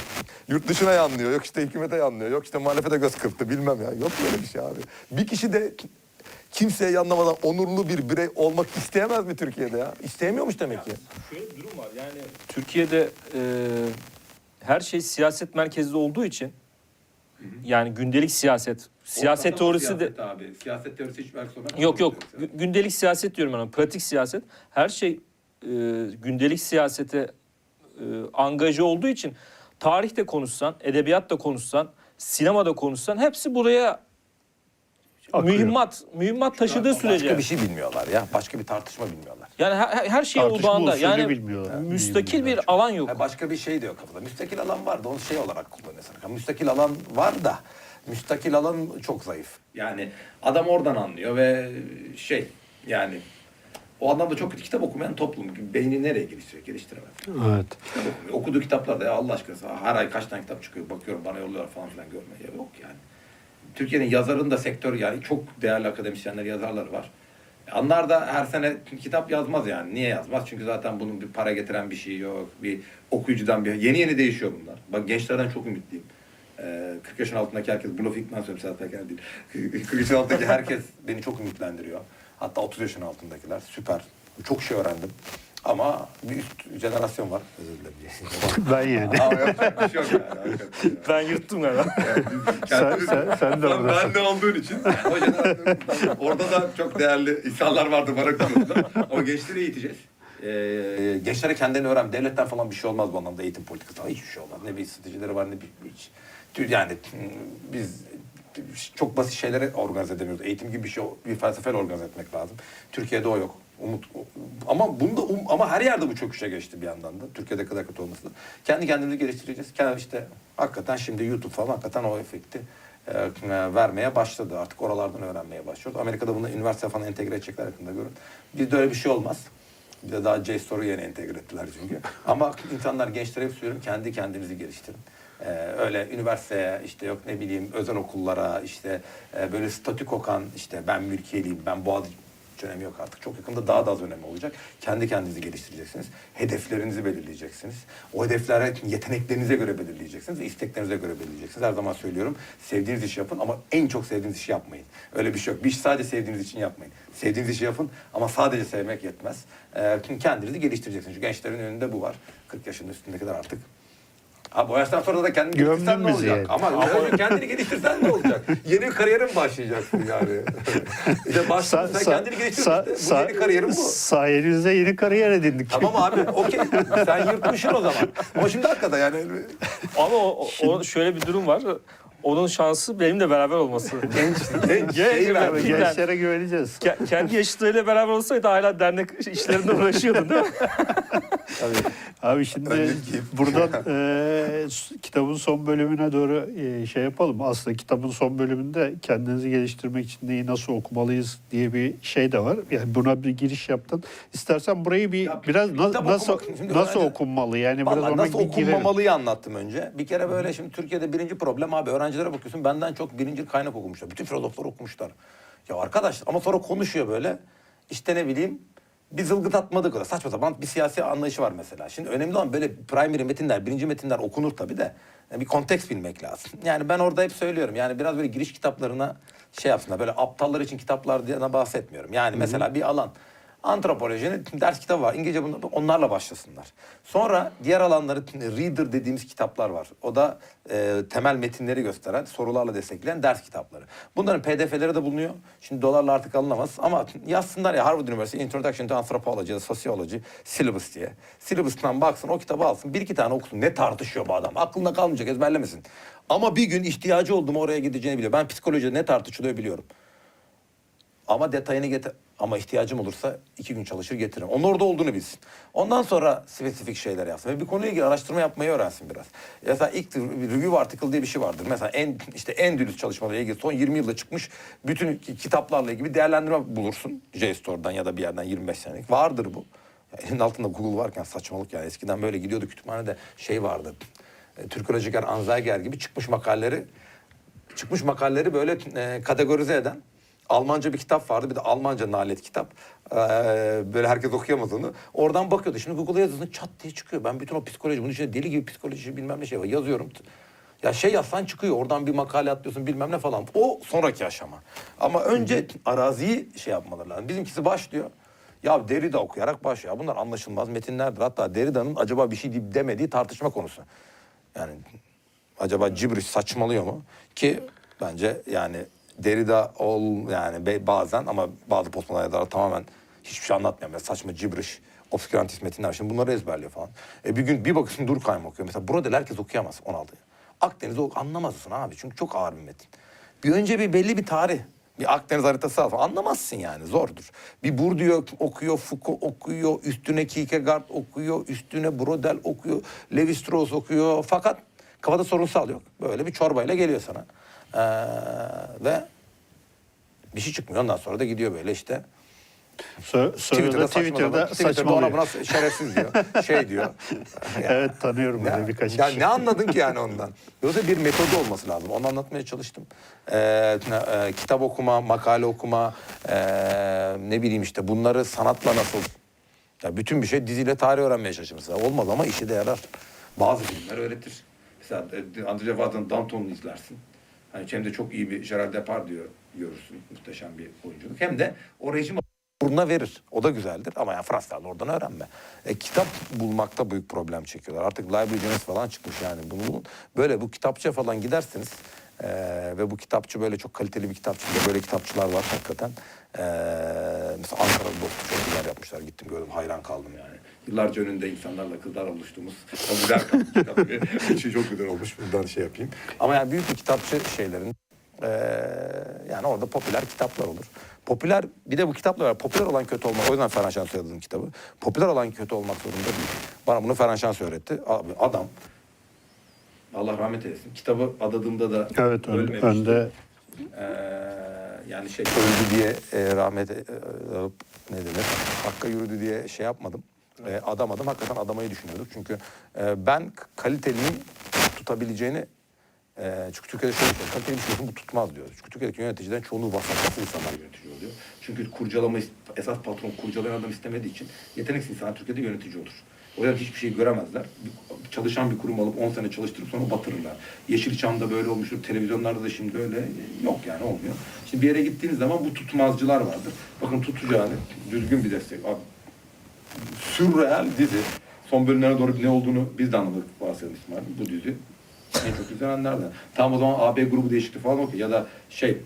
Yurt dışına yanlıyor. Yok işte hükümete yanlıyor. Yok işte muhalefete göz kırptı bilmem ya. Yok böyle bir şey abi. Bir kişi de kimseye yanlamadan onurlu bir birey olmak isteyemez mi Türkiye'de ya? İsteyemiyormuş demek ki. Şöyle bir durum var yani Türkiye'de e, her şey siyaset merkezli olduğu için yani gündelik siyaset, siyaset teorisi de abi. Siyaset teorisi hiç belki sonra yok yok. Gü- gündelik siyaset diyorum ben pratik siyaset. Her şey e, gündelik siyasete e, angaje olduğu için tarihte konuşsan, edebiyatta konuşsan, sinemada konuşsan hepsi buraya akıyor. mühimmat, mühimmat taşıdığı sürece. Başka bir şey bilmiyorlar ya. Başka bir tartışma bilmiyorlar. Yani her, her şey Tartışma odağında. usulü Yani bilmiyorlar. müstakil bir alan yok. Ha, başka bir şey de yok kafada. Müstakil alan var da onu şey olarak kullanıyorsun. Ha, Müstakil alan var da müstakil alan çok zayıf. Yani adam oradan anlıyor ve şey yani o anlamda çok kötü kitap okumayan toplum. Beyni nereye geliştiriyor? Geliştiremez. Evet. Kitap okumuyor. Okuduğu kitaplar da ya Allah aşkına her ay kaç tane kitap çıkıyor bakıyorum bana yolluyorlar falan filan görmeye. Ya yok yani. Türkiye'nin yazarın da sektör yani çok değerli akademisyenler yazarları var. Onlar da her sene kitap yazmaz yani. Niye yazmaz? Çünkü zaten bunun bir para getiren bir şey yok. Bir okuyucudan bir... Yeni yeni değişiyor bunlar. Bak gençlerden çok ümitliyim. Ee, 40 yaşın altındaki herkes, Blue Finkman söylüyorum Sedat değil. 40 yaşın altındaki herkes beni çok ümitlendiriyor. Hatta 30 yaşın altındakiler. Süper. Çok şey öğrendim. Ama bir üst jenerasyon var. Özür dilerim. Ben yani. Ama yapacak bir şey yok yani. hakikaten. Ben yırttım galiba. sen, sen, sen de oradasın. ben de olduğun için o orada da çok değerli insanlar vardı bana konusunda. Ama gençleri eğiteceğiz. Ee, gençlere kendilerini öğren. Devletten falan bir şey olmaz bu anlamda eğitim politikası. falan. Hiçbir şey olmaz. Ne bir stratejileri var ne bir hiç. Tü- Yani hmm, biz çok basit şeyleri organize edemiyoruz. Eğitim gibi bir şey, bir felsefeyle organize etmek lazım. Türkiye'de o yok. Umut ama bunda um, ama her yerde bu çöküşe geçti bir yandan da. Türkiye'de kadar kötü olması da. Kendi kendimizi geliştireceğiz. Kendi işte hakikaten şimdi YouTube falan hakikaten o efekti e, vermeye başladı. Artık oralardan öğrenmeye başlıyoruz. Amerika'da bunu üniversite falan entegre edecekler yakında görün. Bizde öyle bir şey olmaz. Bir de daha JSTOR'u yeni entegre ettiler çünkü. Ama insanlar gençlere hep söylüyorum kendi kendinizi geliştirin. Ee, öyle üniversiteye işte yok ne bileyim özel okullara işte e, böyle statü kokan işte ben mülkiyeliyim ben Boğaziçi hiç önemi yok artık. Çok yakında daha da az önemi olacak. Kendi kendinizi geliştireceksiniz. Hedeflerinizi belirleyeceksiniz. O hedeflere yeteneklerinize göre belirleyeceksiniz isteklerinize göre belirleyeceksiniz. Her zaman söylüyorum. Sevdiğiniz işi yapın ama en çok sevdiğiniz işi yapmayın. Öyle bir şey yok. Bir iş sadece sevdiğiniz için yapmayın. Sevdiğiniz işi yapın ama sadece sevmek yetmez. Ee, kendinizi geliştireceksiniz. Çünkü gençlerin önünde bu var. 40 yaşın üstündekiler artık. Abi o yaştan sonra da kendini Gömdün geliştirsen ne bizi olacak? yani. Ama önce kendini geliştirsen ne olacak? Yeni bir kariyerin mi başlayacaksın yani? İşte başladın sen kendini geliştirdin işte. Bu yeni kariyerin bu. Sayenizde yeni kariyer edindik. Tamam abi okey. Sen yırtmışsın o zaman. Ama şimdi hakikaten yani Ama o, o- o şöyle bir durum var. Onun şansı benimle beraber olması. genç, genç şey vermiş. Gençlere güveneceğiz. Ke- kendi yaşıtlarıyla beraber olsaydı hala dernek işlerinde uğraşıyordun değil mi? Abi şimdi Önceki- buradan e, kitabın son bölümüne doğru e, şey yapalım. Aslında kitabın son bölümünde kendinizi geliştirmek için neyi nasıl okumalıyız diye bir şey de var. Yani buna bir giriş yaptın. İstersen burayı bir Ya, biraz na- nasıl okumak- nasıl öğrenci- okunmalı? Yani biraz nasıl bir girelim. okunmamalıyı anlattım önce. Bir kere böyle şimdi Türkiye'de birinci problem abi öğrencilere bakıyorsun benden çok birinci kaynak okumuşlar. Bütün filozoflar okumuşlar. Ya arkadaş ama sonra konuşuyor böyle. İşte ne bileyim bir zılgıt atmadık öyle. Saçma sapan bir siyasi anlayışı var mesela. Şimdi önemli olan böyle primary metinler, birinci metinler okunur tabii de. Yani bir konteks bilmek lazım. Yani ben orada hep söylüyorum. Yani biraz böyle giriş kitaplarına şey yapsınlar. Böyle aptallar için kitaplar diye bahsetmiyorum. Yani mesela bir alan. Antropolojinin ders kitabı var. İngilizce bunu, onlarla başlasınlar. Sonra diğer alanları reader dediğimiz kitaplar var. O da e, temel metinleri gösteren, sorularla destekleyen ders kitapları. Bunların pdf'leri de bulunuyor. Şimdi dolarla artık alınamaz ama yazsınlar ya Harvard University Introduction to Anthropology ya Sociology Syllabus diye. Syllabus'tan baksın o kitabı alsın. Bir iki tane okusun. Ne tartışıyor bu adam? Aklında kalmayacak ezberlemesin. Ama bir gün ihtiyacı oldu mu oraya gideceğini biliyor. Ben psikolojide ne tartışılıyor biliyorum. Ama detayını getir. Ama ihtiyacım olursa iki gün çalışır getiririm. Onun orada olduğunu bilsin. Ondan sonra spesifik şeyler yapsın. Ve bir konuyla ilgili araştırma yapmayı öğrensin biraz. Mesela ilk review article diye bir şey vardır. Mesela en işte Endülüs çalışmalarıyla ilgili son 20 yılda çıkmış bütün kitaplarla ilgili bir değerlendirme bulursun. JSTOR'dan ya da bir yerden 25 senelik. Vardır bu. Ya elin altında Google varken saçmalık yani. Eskiden böyle gidiyordu kütüphanede şey vardı. E, Türk Hocaker, Anzayger gibi çıkmış makaleleri çıkmış makaleleri böyle e, kategorize eden Almanca bir kitap vardı. Bir de Almanca nalet kitap. Ee, böyle herkes okuyamaz onu. Oradan bakıyordu. Şimdi Google'a yazıyorsun çat diye çıkıyor. Ben bütün o psikoloji, bunun içinde deli gibi psikoloji bilmem ne şey var. Yazıyorum. Ya şey yazsan çıkıyor. Oradan bir makale atlıyorsun bilmem ne falan. O sonraki aşama. Ama önce araziyi şey yapmaları lazım. Bizimkisi başlıyor. Ya Derrida okuyarak başlıyor. Bunlar anlaşılmaz metinlerdir. Hatta Derrida'nın acaba bir şey deyip demediği tartışma konusu. Yani acaba cibriş saçmalıyor mu? Ki bence yani Derrida ol yani bazen ama bazı postmodern yazarlar tamamen hiçbir şey anlatmıyor. Mesela saçma cibriş, obskürantist metinler. Şimdi bunları ezberliyor falan. E bir gün bir bakıyorsun Durkheim okuyor. Mesela Brodel herkes okuyamaz 16'yı. Akdeniz'i anlamazsın abi çünkü çok ağır bir metin. Bir önce bir belli bir tarih. Bir Akdeniz haritası al falan. Anlamazsın yani zordur. Bir Bourdieu okuyor, Foucault okuyor, üstüne Kierkegaard okuyor, üstüne Brodel okuyor, Levi-Strauss okuyor. Fakat kafada sorunsal yok. Böyle bir çorbayla geliyor sana. Ee, ve bir şey çıkmıyor. Ondan sonra da gidiyor böyle işte. So- Sonra da Twitter'da Twitter'da ona saçmalıyor. buna şerefsiz diyor. Şey diyor. Evet tanıyorum Ya, böyle birkaç ya kişi. ne anladın ki yani ondan? Yoksa bir metodu olması lazım. Onu anlatmaya çalıştım. Ee, e, kitap okuma, makale okuma, e, ne bileyim işte bunları sanatla nasıl... Ya bütün bir şey diziyle tarih öğrenmeye çalışırız. Olmaz ama işi de yarar. Bazı filmler öğretir. Mesela e, André Vardan'ın Danton'u izlersin. Hani hem de çok iyi bir Gerard Depardieu görürsün. Muhteşem bir oyunculuk. Hem de o rejim burnuna verir. O da güzeldir ama ya Fransızlar oradan öğrenme. E, kitap bulmakta büyük problem çekiyorlar. Artık Library falan çıkmış yani. Bunu, böyle bu kitapçıya falan gidersiniz e, ve bu kitapçı böyle çok kaliteli bir kitapçı. Böyle kitapçılar var hakikaten. E, mesela Ankara'da çok güzel yapmışlar. Gittim gördüm hayran kaldım yani. Yıllarca önünde insanlarla kızlarla buluştuğumuz o güzel kitap. Çok güzel olmuş. Buradan şey yapayım. Ama yani büyük bir kitapçı şeylerin ee, yani orada popüler kitaplar olur. Popüler bir de bu kitaplar var. Popüler olan kötü olmak. O yüzden Ferhan Şans yazdım kitabı. Popüler olan kötü olmak zorunda değil. Bana bunu Ferhan Şans öğretti. Abi adam Allah rahmet eylesin. Kitabı adadığımda da Evet ölmemişti. önde Ee, yani şey öldü diye e, rahmet e, e, ne denir? Hakka yürüdü diye şey yapmadım. E, adamadım. Hakikaten adamayı düşünüyorduk. Çünkü e, ben kalitelinin tutabileceğini e, çünkü Türkiye'de şöyle bir şey, kaliteli bir şey bu tutmaz diyor. Çünkü Türkiye'deki yöneticilerin çoğunluğu vasatlıksız insanlar yönetici oluyor. Çünkü kurcalama, esas patron kurcalayan adam istemediği için yeteneksiz insanlar Türkiye'de yönetici olur. O yüzden hiçbir şey göremezler. Bir- çalışan bir kurum alıp 10 sene çalıştırıp sonra batırırlar. Yeşilçam'da böyle olmuştur, televizyonlarda da şimdi öyle yok yani olmuyor. Şimdi bir yere gittiğiniz zaman bu tutmazcılar vardır. Bakın tutacağını düzgün bir destek. Abi, sürreal dizi. Son bölümlere doğru ne olduğunu biz de anladık bahsedelim İsmail. Bu dizi en çok izlenenlerden. Tam o zaman AB grubu değişikliği falan okey. Ya da şey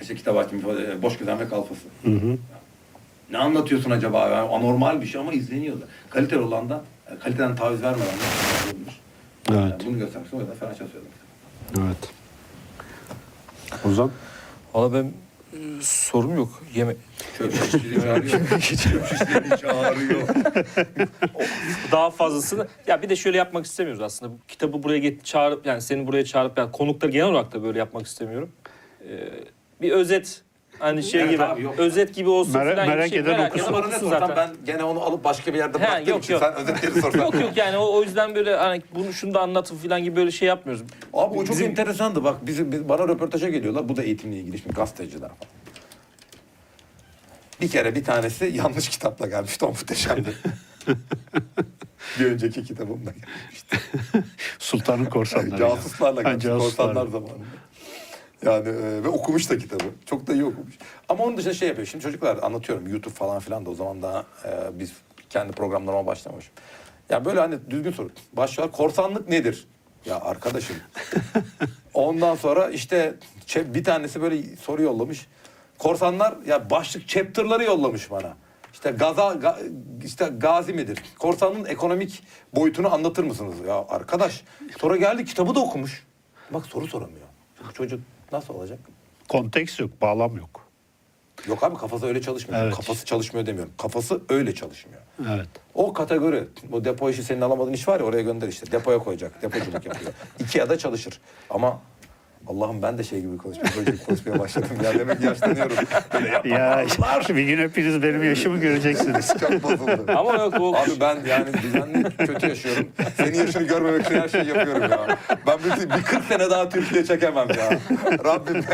işte kitap açtım ifade- boş gezen ve kalfası. Ne anlatıyorsun acaba? Yani anormal bir şey ama izleniyor da. Kaliteli olan da e, kaliteden taviz vermeden de olabilir. Evet. Yani bunu göstermek için o yüzden Şah söyledim. evet. Ozan Valla ben sorum yok. Yeme Çöp şişleri çağırıyor. Çöp şişleri çağırıyor. daha fazlasını ya bir de şöyle yapmak istemiyoruz aslında. Bu kitabı buraya get çağırıp yani seni buraya çağırıp yani konukları genel olarak da böyle yapmak istemiyorum. Ee, bir özet hani şey Evet gibi abi, yok. özet gibi olsun Merak- falan gibi merak şey. eden merak okusun. Bana ne okusun zaten. ben gene onu alıp başka bir yerde He, bıraktığım yok, için yok. sen özetleri sorsan. Yok yok yani o, o yüzden böyle hani bunu şunu da anlatın falan gibi böyle şey yapmıyoruz. Abi o çok Bizim- enteresandı. Bak bizim, biz, bana röportaja geliyorlar. Bu da eğitimle ilgili şimdi gazeteciler falan. Bir kere bir tanesi yanlış kitapla gelmişti. O muhteşemdi. bir önceki kitabımda gelmişti. Sultanın Korsanları. Casuslarla Ha, gelmiş. casuslar. Korsanlar zamanında. Yani e, ve okumuş da kitabı. Çok da iyi okumuş. Ama onun dışında şey yapıyor. Şimdi çocuklar anlatıyorum YouTube falan filan da o zaman daha e, biz kendi programlarıma başlamamışım. Ya böyle hani düzgün soru. Başlıyorlar. Korsanlık nedir? Ya arkadaşım. Ondan sonra işte bir tanesi böyle soru yollamış. Korsanlar ya başlık chapter'ları yollamış bana. İşte gaza ga- işte gazi midir? Korsanın ekonomik boyutunu anlatır mısınız? Ya arkadaş sonra geldi kitabı da okumuş. Bak soru soramıyor. Çocuk nasıl olacak? Konteks yok, bağlam yok. Yok abi kafası öyle çalışmıyor. Evet. Kafası çalışmıyor demiyorum. Kafası öyle çalışmıyor. Evet. O kategori, bu depo işi senin alamadığın iş var ya oraya gönder işte. Depoya koyacak, depoculuk yapıyor. Ikea'da çalışır. Ama Allah'ım ben de şey gibi konuşmaya, böyle konuşmaya başladım. Ya demek yaşlanıyorum. Böyle yapma. Ya bir gün hepiniz benim yaşımı göreceksiniz. Çok bozuldu. Ama yok o Abi ben yani düzenli kötü yaşıyorum. Senin yaşını görmemek için her şeyi yapıyorum ya. Ben bir, bir 40 sene daha Türkiye çekemem ya. Rabbim.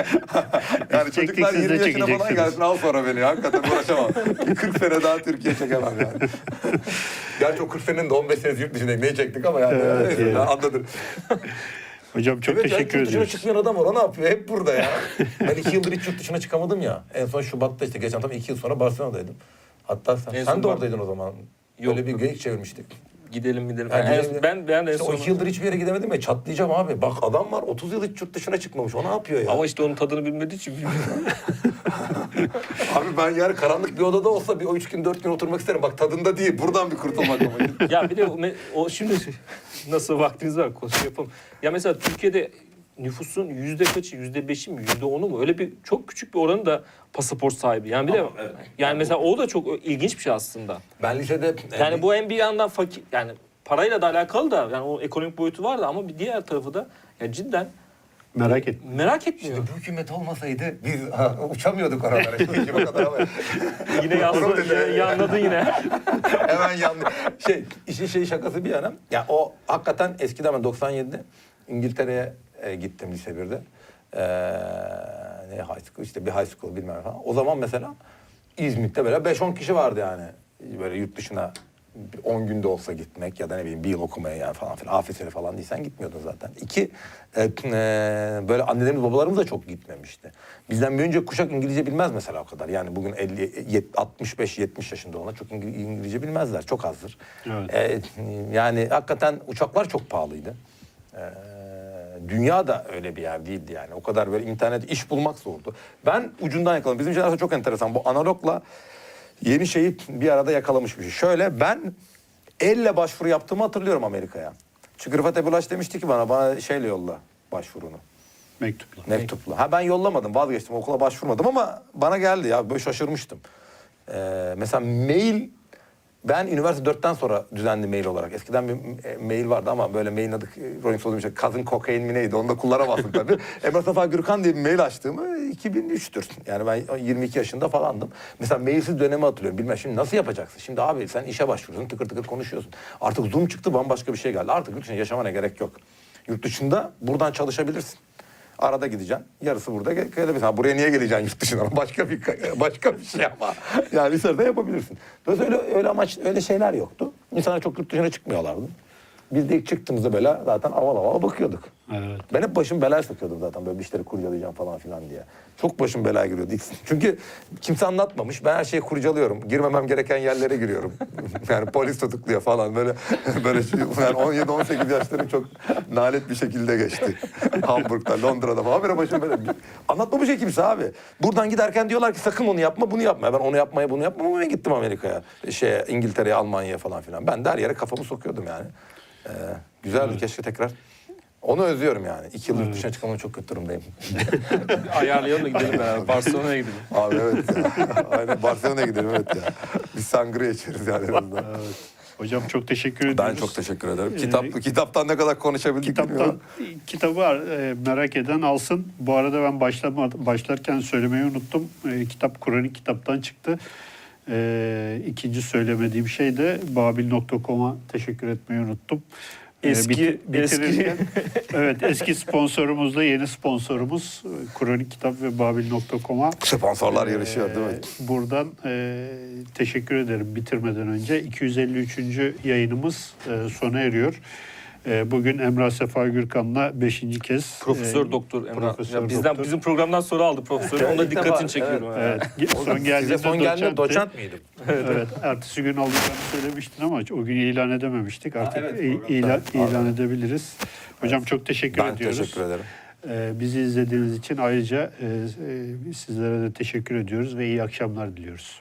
yani çektik, çocuklar siz de 20 yaşına falan çekeceksiniz. gelsin al sonra beni. Hakikaten uğraşamam. Bir 40 sene daha Türkiye çekemem yani. Gerçi o 40 senenin de 15 senesi yurt dışındayım. Neyi çektik ama yani. Evet, Neyse, yani. Anladın. Hocam çok evet, teşekkür yurt dışına ediyoruz. çıkmayan adam var. O ne yapıyor? Hep burada ya. ben iki yıldır hiç yurt dışına çıkamadım ya. En son Şubat'ta işte geçen tam iki yıl sonra Barcelona'daydım. Hatta sen, En sen de oradaydın o zaman. Yok. Böyle bir geyik çevirmiştik. Gidelim gidelim. Ha, En- gidelim. ben ben de en İşte son. iki yıldır hiçbir yere gidemedim ya çatlayacağım abi. Bak adam var 30 yıl hiç yurt dışına çıkmamış. O ne yapıyor ya? Ama işte onun tadını bilmediği için bilmiyorum. Abi ben yani karanlık bir odada olsa bir o üç gün dört gün oturmak isterim. Bak tadında değil. Buradan bir kurtulmak ama. ya bir de o, o şimdi nasıl vaktiniz var konuş yapalım. Ya mesela Türkiye'de nüfusun yüzde kaçı, yüzde beşi mi, yüzde onu mu? Öyle bir çok küçük bir oranı da pasaport sahibi. Yani bir de Ama evet. yani mesela o da çok ilginç bir şey aslında. Ben lisede Yani bu hem bir yandan fakir yani parayla da alakalı da yani o ekonomik boyutu var da ama bir diğer tarafı da ya cidden Merak et. merak etmiyor. bu hükümet olmasaydı biz ha, uçamıyorduk oralara. Şimdi o kadar ama- yine yazdı, yine yanladın yine. Hemen yandı. Şey, işin şey şakası bir yana. Ya o hakikaten eskiden ben 97'de İngiltere'ye e, gittim lise 1'de. Ee, ne high school işte bir high school bilmem falan. O zaman mesela İzmit'te böyle 5-10 kişi vardı yani. Böyle yurt dışına 10 günde olsa gitmek ya da ne bileyim bir yıl okumaya yani falan filan. Afisleri falan değilsen gitmiyordun zaten. İki, e, e, böyle annelerimiz babalarımız da çok gitmemişti. Bizden bir önce kuşak İngilizce bilmez mesela o kadar. Yani bugün 50, 65-70 yaşında olan çok İngil- İngilizce bilmezler. Çok azdır. Evet. E, yani hakikaten uçaklar çok pahalıydı. E, dünya da öyle bir yer değildi yani. O kadar böyle internet iş bulmak zordu. Ben ucundan yakaladım. Bizim jenerasyon çok enteresan. Bu analogla yeni şeyi bir arada yakalamış bir şey. Şöyle ben elle başvuru yaptığımı hatırlıyorum Amerika'ya. Çünkü Rıfat Ebulaş demişti ki bana bana şeyle yolla başvurunu. Mektupla. Mektupla. Ha ben yollamadım vazgeçtim okula başvurmadım ama bana geldi ya böyle şaşırmıştım. Ee, mesela mail ben üniversite 4'ten sonra düzenli mail olarak. Eskiden bir e, mail vardı ama böyle mailin adı e, Rolling Stone'un şey, Cousin Cocaine mi neydi onu da kullanamazsın tabii. Emre Safa Gürkan diye bir mail açtığımı 2003'tür. Yani ben 22 yaşında falandım. Mesela mailsiz dönemi hatırlıyorum. Bilmem şimdi nasıl yapacaksın? Şimdi abi sen işe başvuruyorsun tıkır tıkır konuşuyorsun. Artık Zoom çıktı bambaşka bir şey geldi. Artık yurt dışında yaşamana gerek yok. Yurt dışında buradan çalışabilirsin. Arada gideceksin. Yarısı burada gel- gelebilirsin. Ha, buraya niye geleceksin yurt dışına? Başka bir başka bir şey ama. Yani lisede yapabilirsin. Dolayısıyla öyle, öyle amaç öyle şeyler yoktu. İnsanlar çok yurt dışına çıkmıyorlardı. Biz de ilk çıktığımızda böyle zaten aval aval bakıyorduk. Evet. Ben hep başım belaya sokuyordum zaten böyle bir işleri kurcalayacağım falan filan diye. Çok başım belaya giriyordu. ilk- Çünkü kimse anlatmamış. Ben her şeyi kurcalıyorum. Girmemem gereken yerlere giriyorum. yani polis tutukluyor falan böyle böyle şey. Yani 17-18 yaşlarım çok nalet bir şekilde geçti. Hamburg'da, Londra'da falan. Habire başım böyle. Anlatmamış ya kimse abi. Buradan giderken diyorlar ki sakın onu yapma, bunu yapma. Ben onu yapmaya, bunu yapmam ama ben gittim Amerika'ya. Şeye, İngiltere'ye, Almanya'ya falan filan. Ben de her yere kafamı sokuyordum yani. Ee, güzeldi keşke tekrar. Onu özlüyorum yani. İki yıl yurt dışına çıkmama çok kötü durumdayım. Ayarlayalım da gidelim beraber. Barcelona'ya gidelim. Abi evet ya. Aynen Barcelona'ya gidelim evet ya. Biz sangria içeriz yani en azından. Hocam çok teşekkür ediyoruz. Ben çok teşekkür ederim. Kitap, kitaptan ne kadar konuşabildik Kitaptan bilmiyorum. kitabı var, e, merak eden alsın. Bu arada ben başlama, başlarken söylemeyi unuttum. E, kitap Kur'an'ın kitaptan çıktı. E, ikinci söylemediğim şey de Babil.com'a teşekkür etmeyi unuttum. Eski- biti- bitirirken- eski- evet eski sponsorumuz da yeni sponsorumuz Kur'an'ın kitap ve Babil.com'a Sponsorlar yarışıyor değil mi? Ee, Buradan e, teşekkür ederim bitirmeden önce. 253. yayınımız e, sona eriyor. E, bugün Emrah Sefa Gürkan'la 5. kez. Profesör e, Doktor Emrah. Profesör Ya bizden Doktor. bizim programdan sonra aldı profesörü. Onda İlk defa, dikkatini çekiyorum. evet, ha. Evet, son geldiğinde Size son geldiğinde doçent miydim? Evet, ertesi gün alacağını söylemiştin ama o gün ilan edememiştik. Artık evet, i- programda. ilan, ilan edebiliriz. Hocam çok teşekkür Ben ediyoruz. teşekkür ederim. E, bizi izlediğiniz için ayrıca e, e, sizlere de teşekkür ediyoruz ve iyi akşamlar diliyoruz.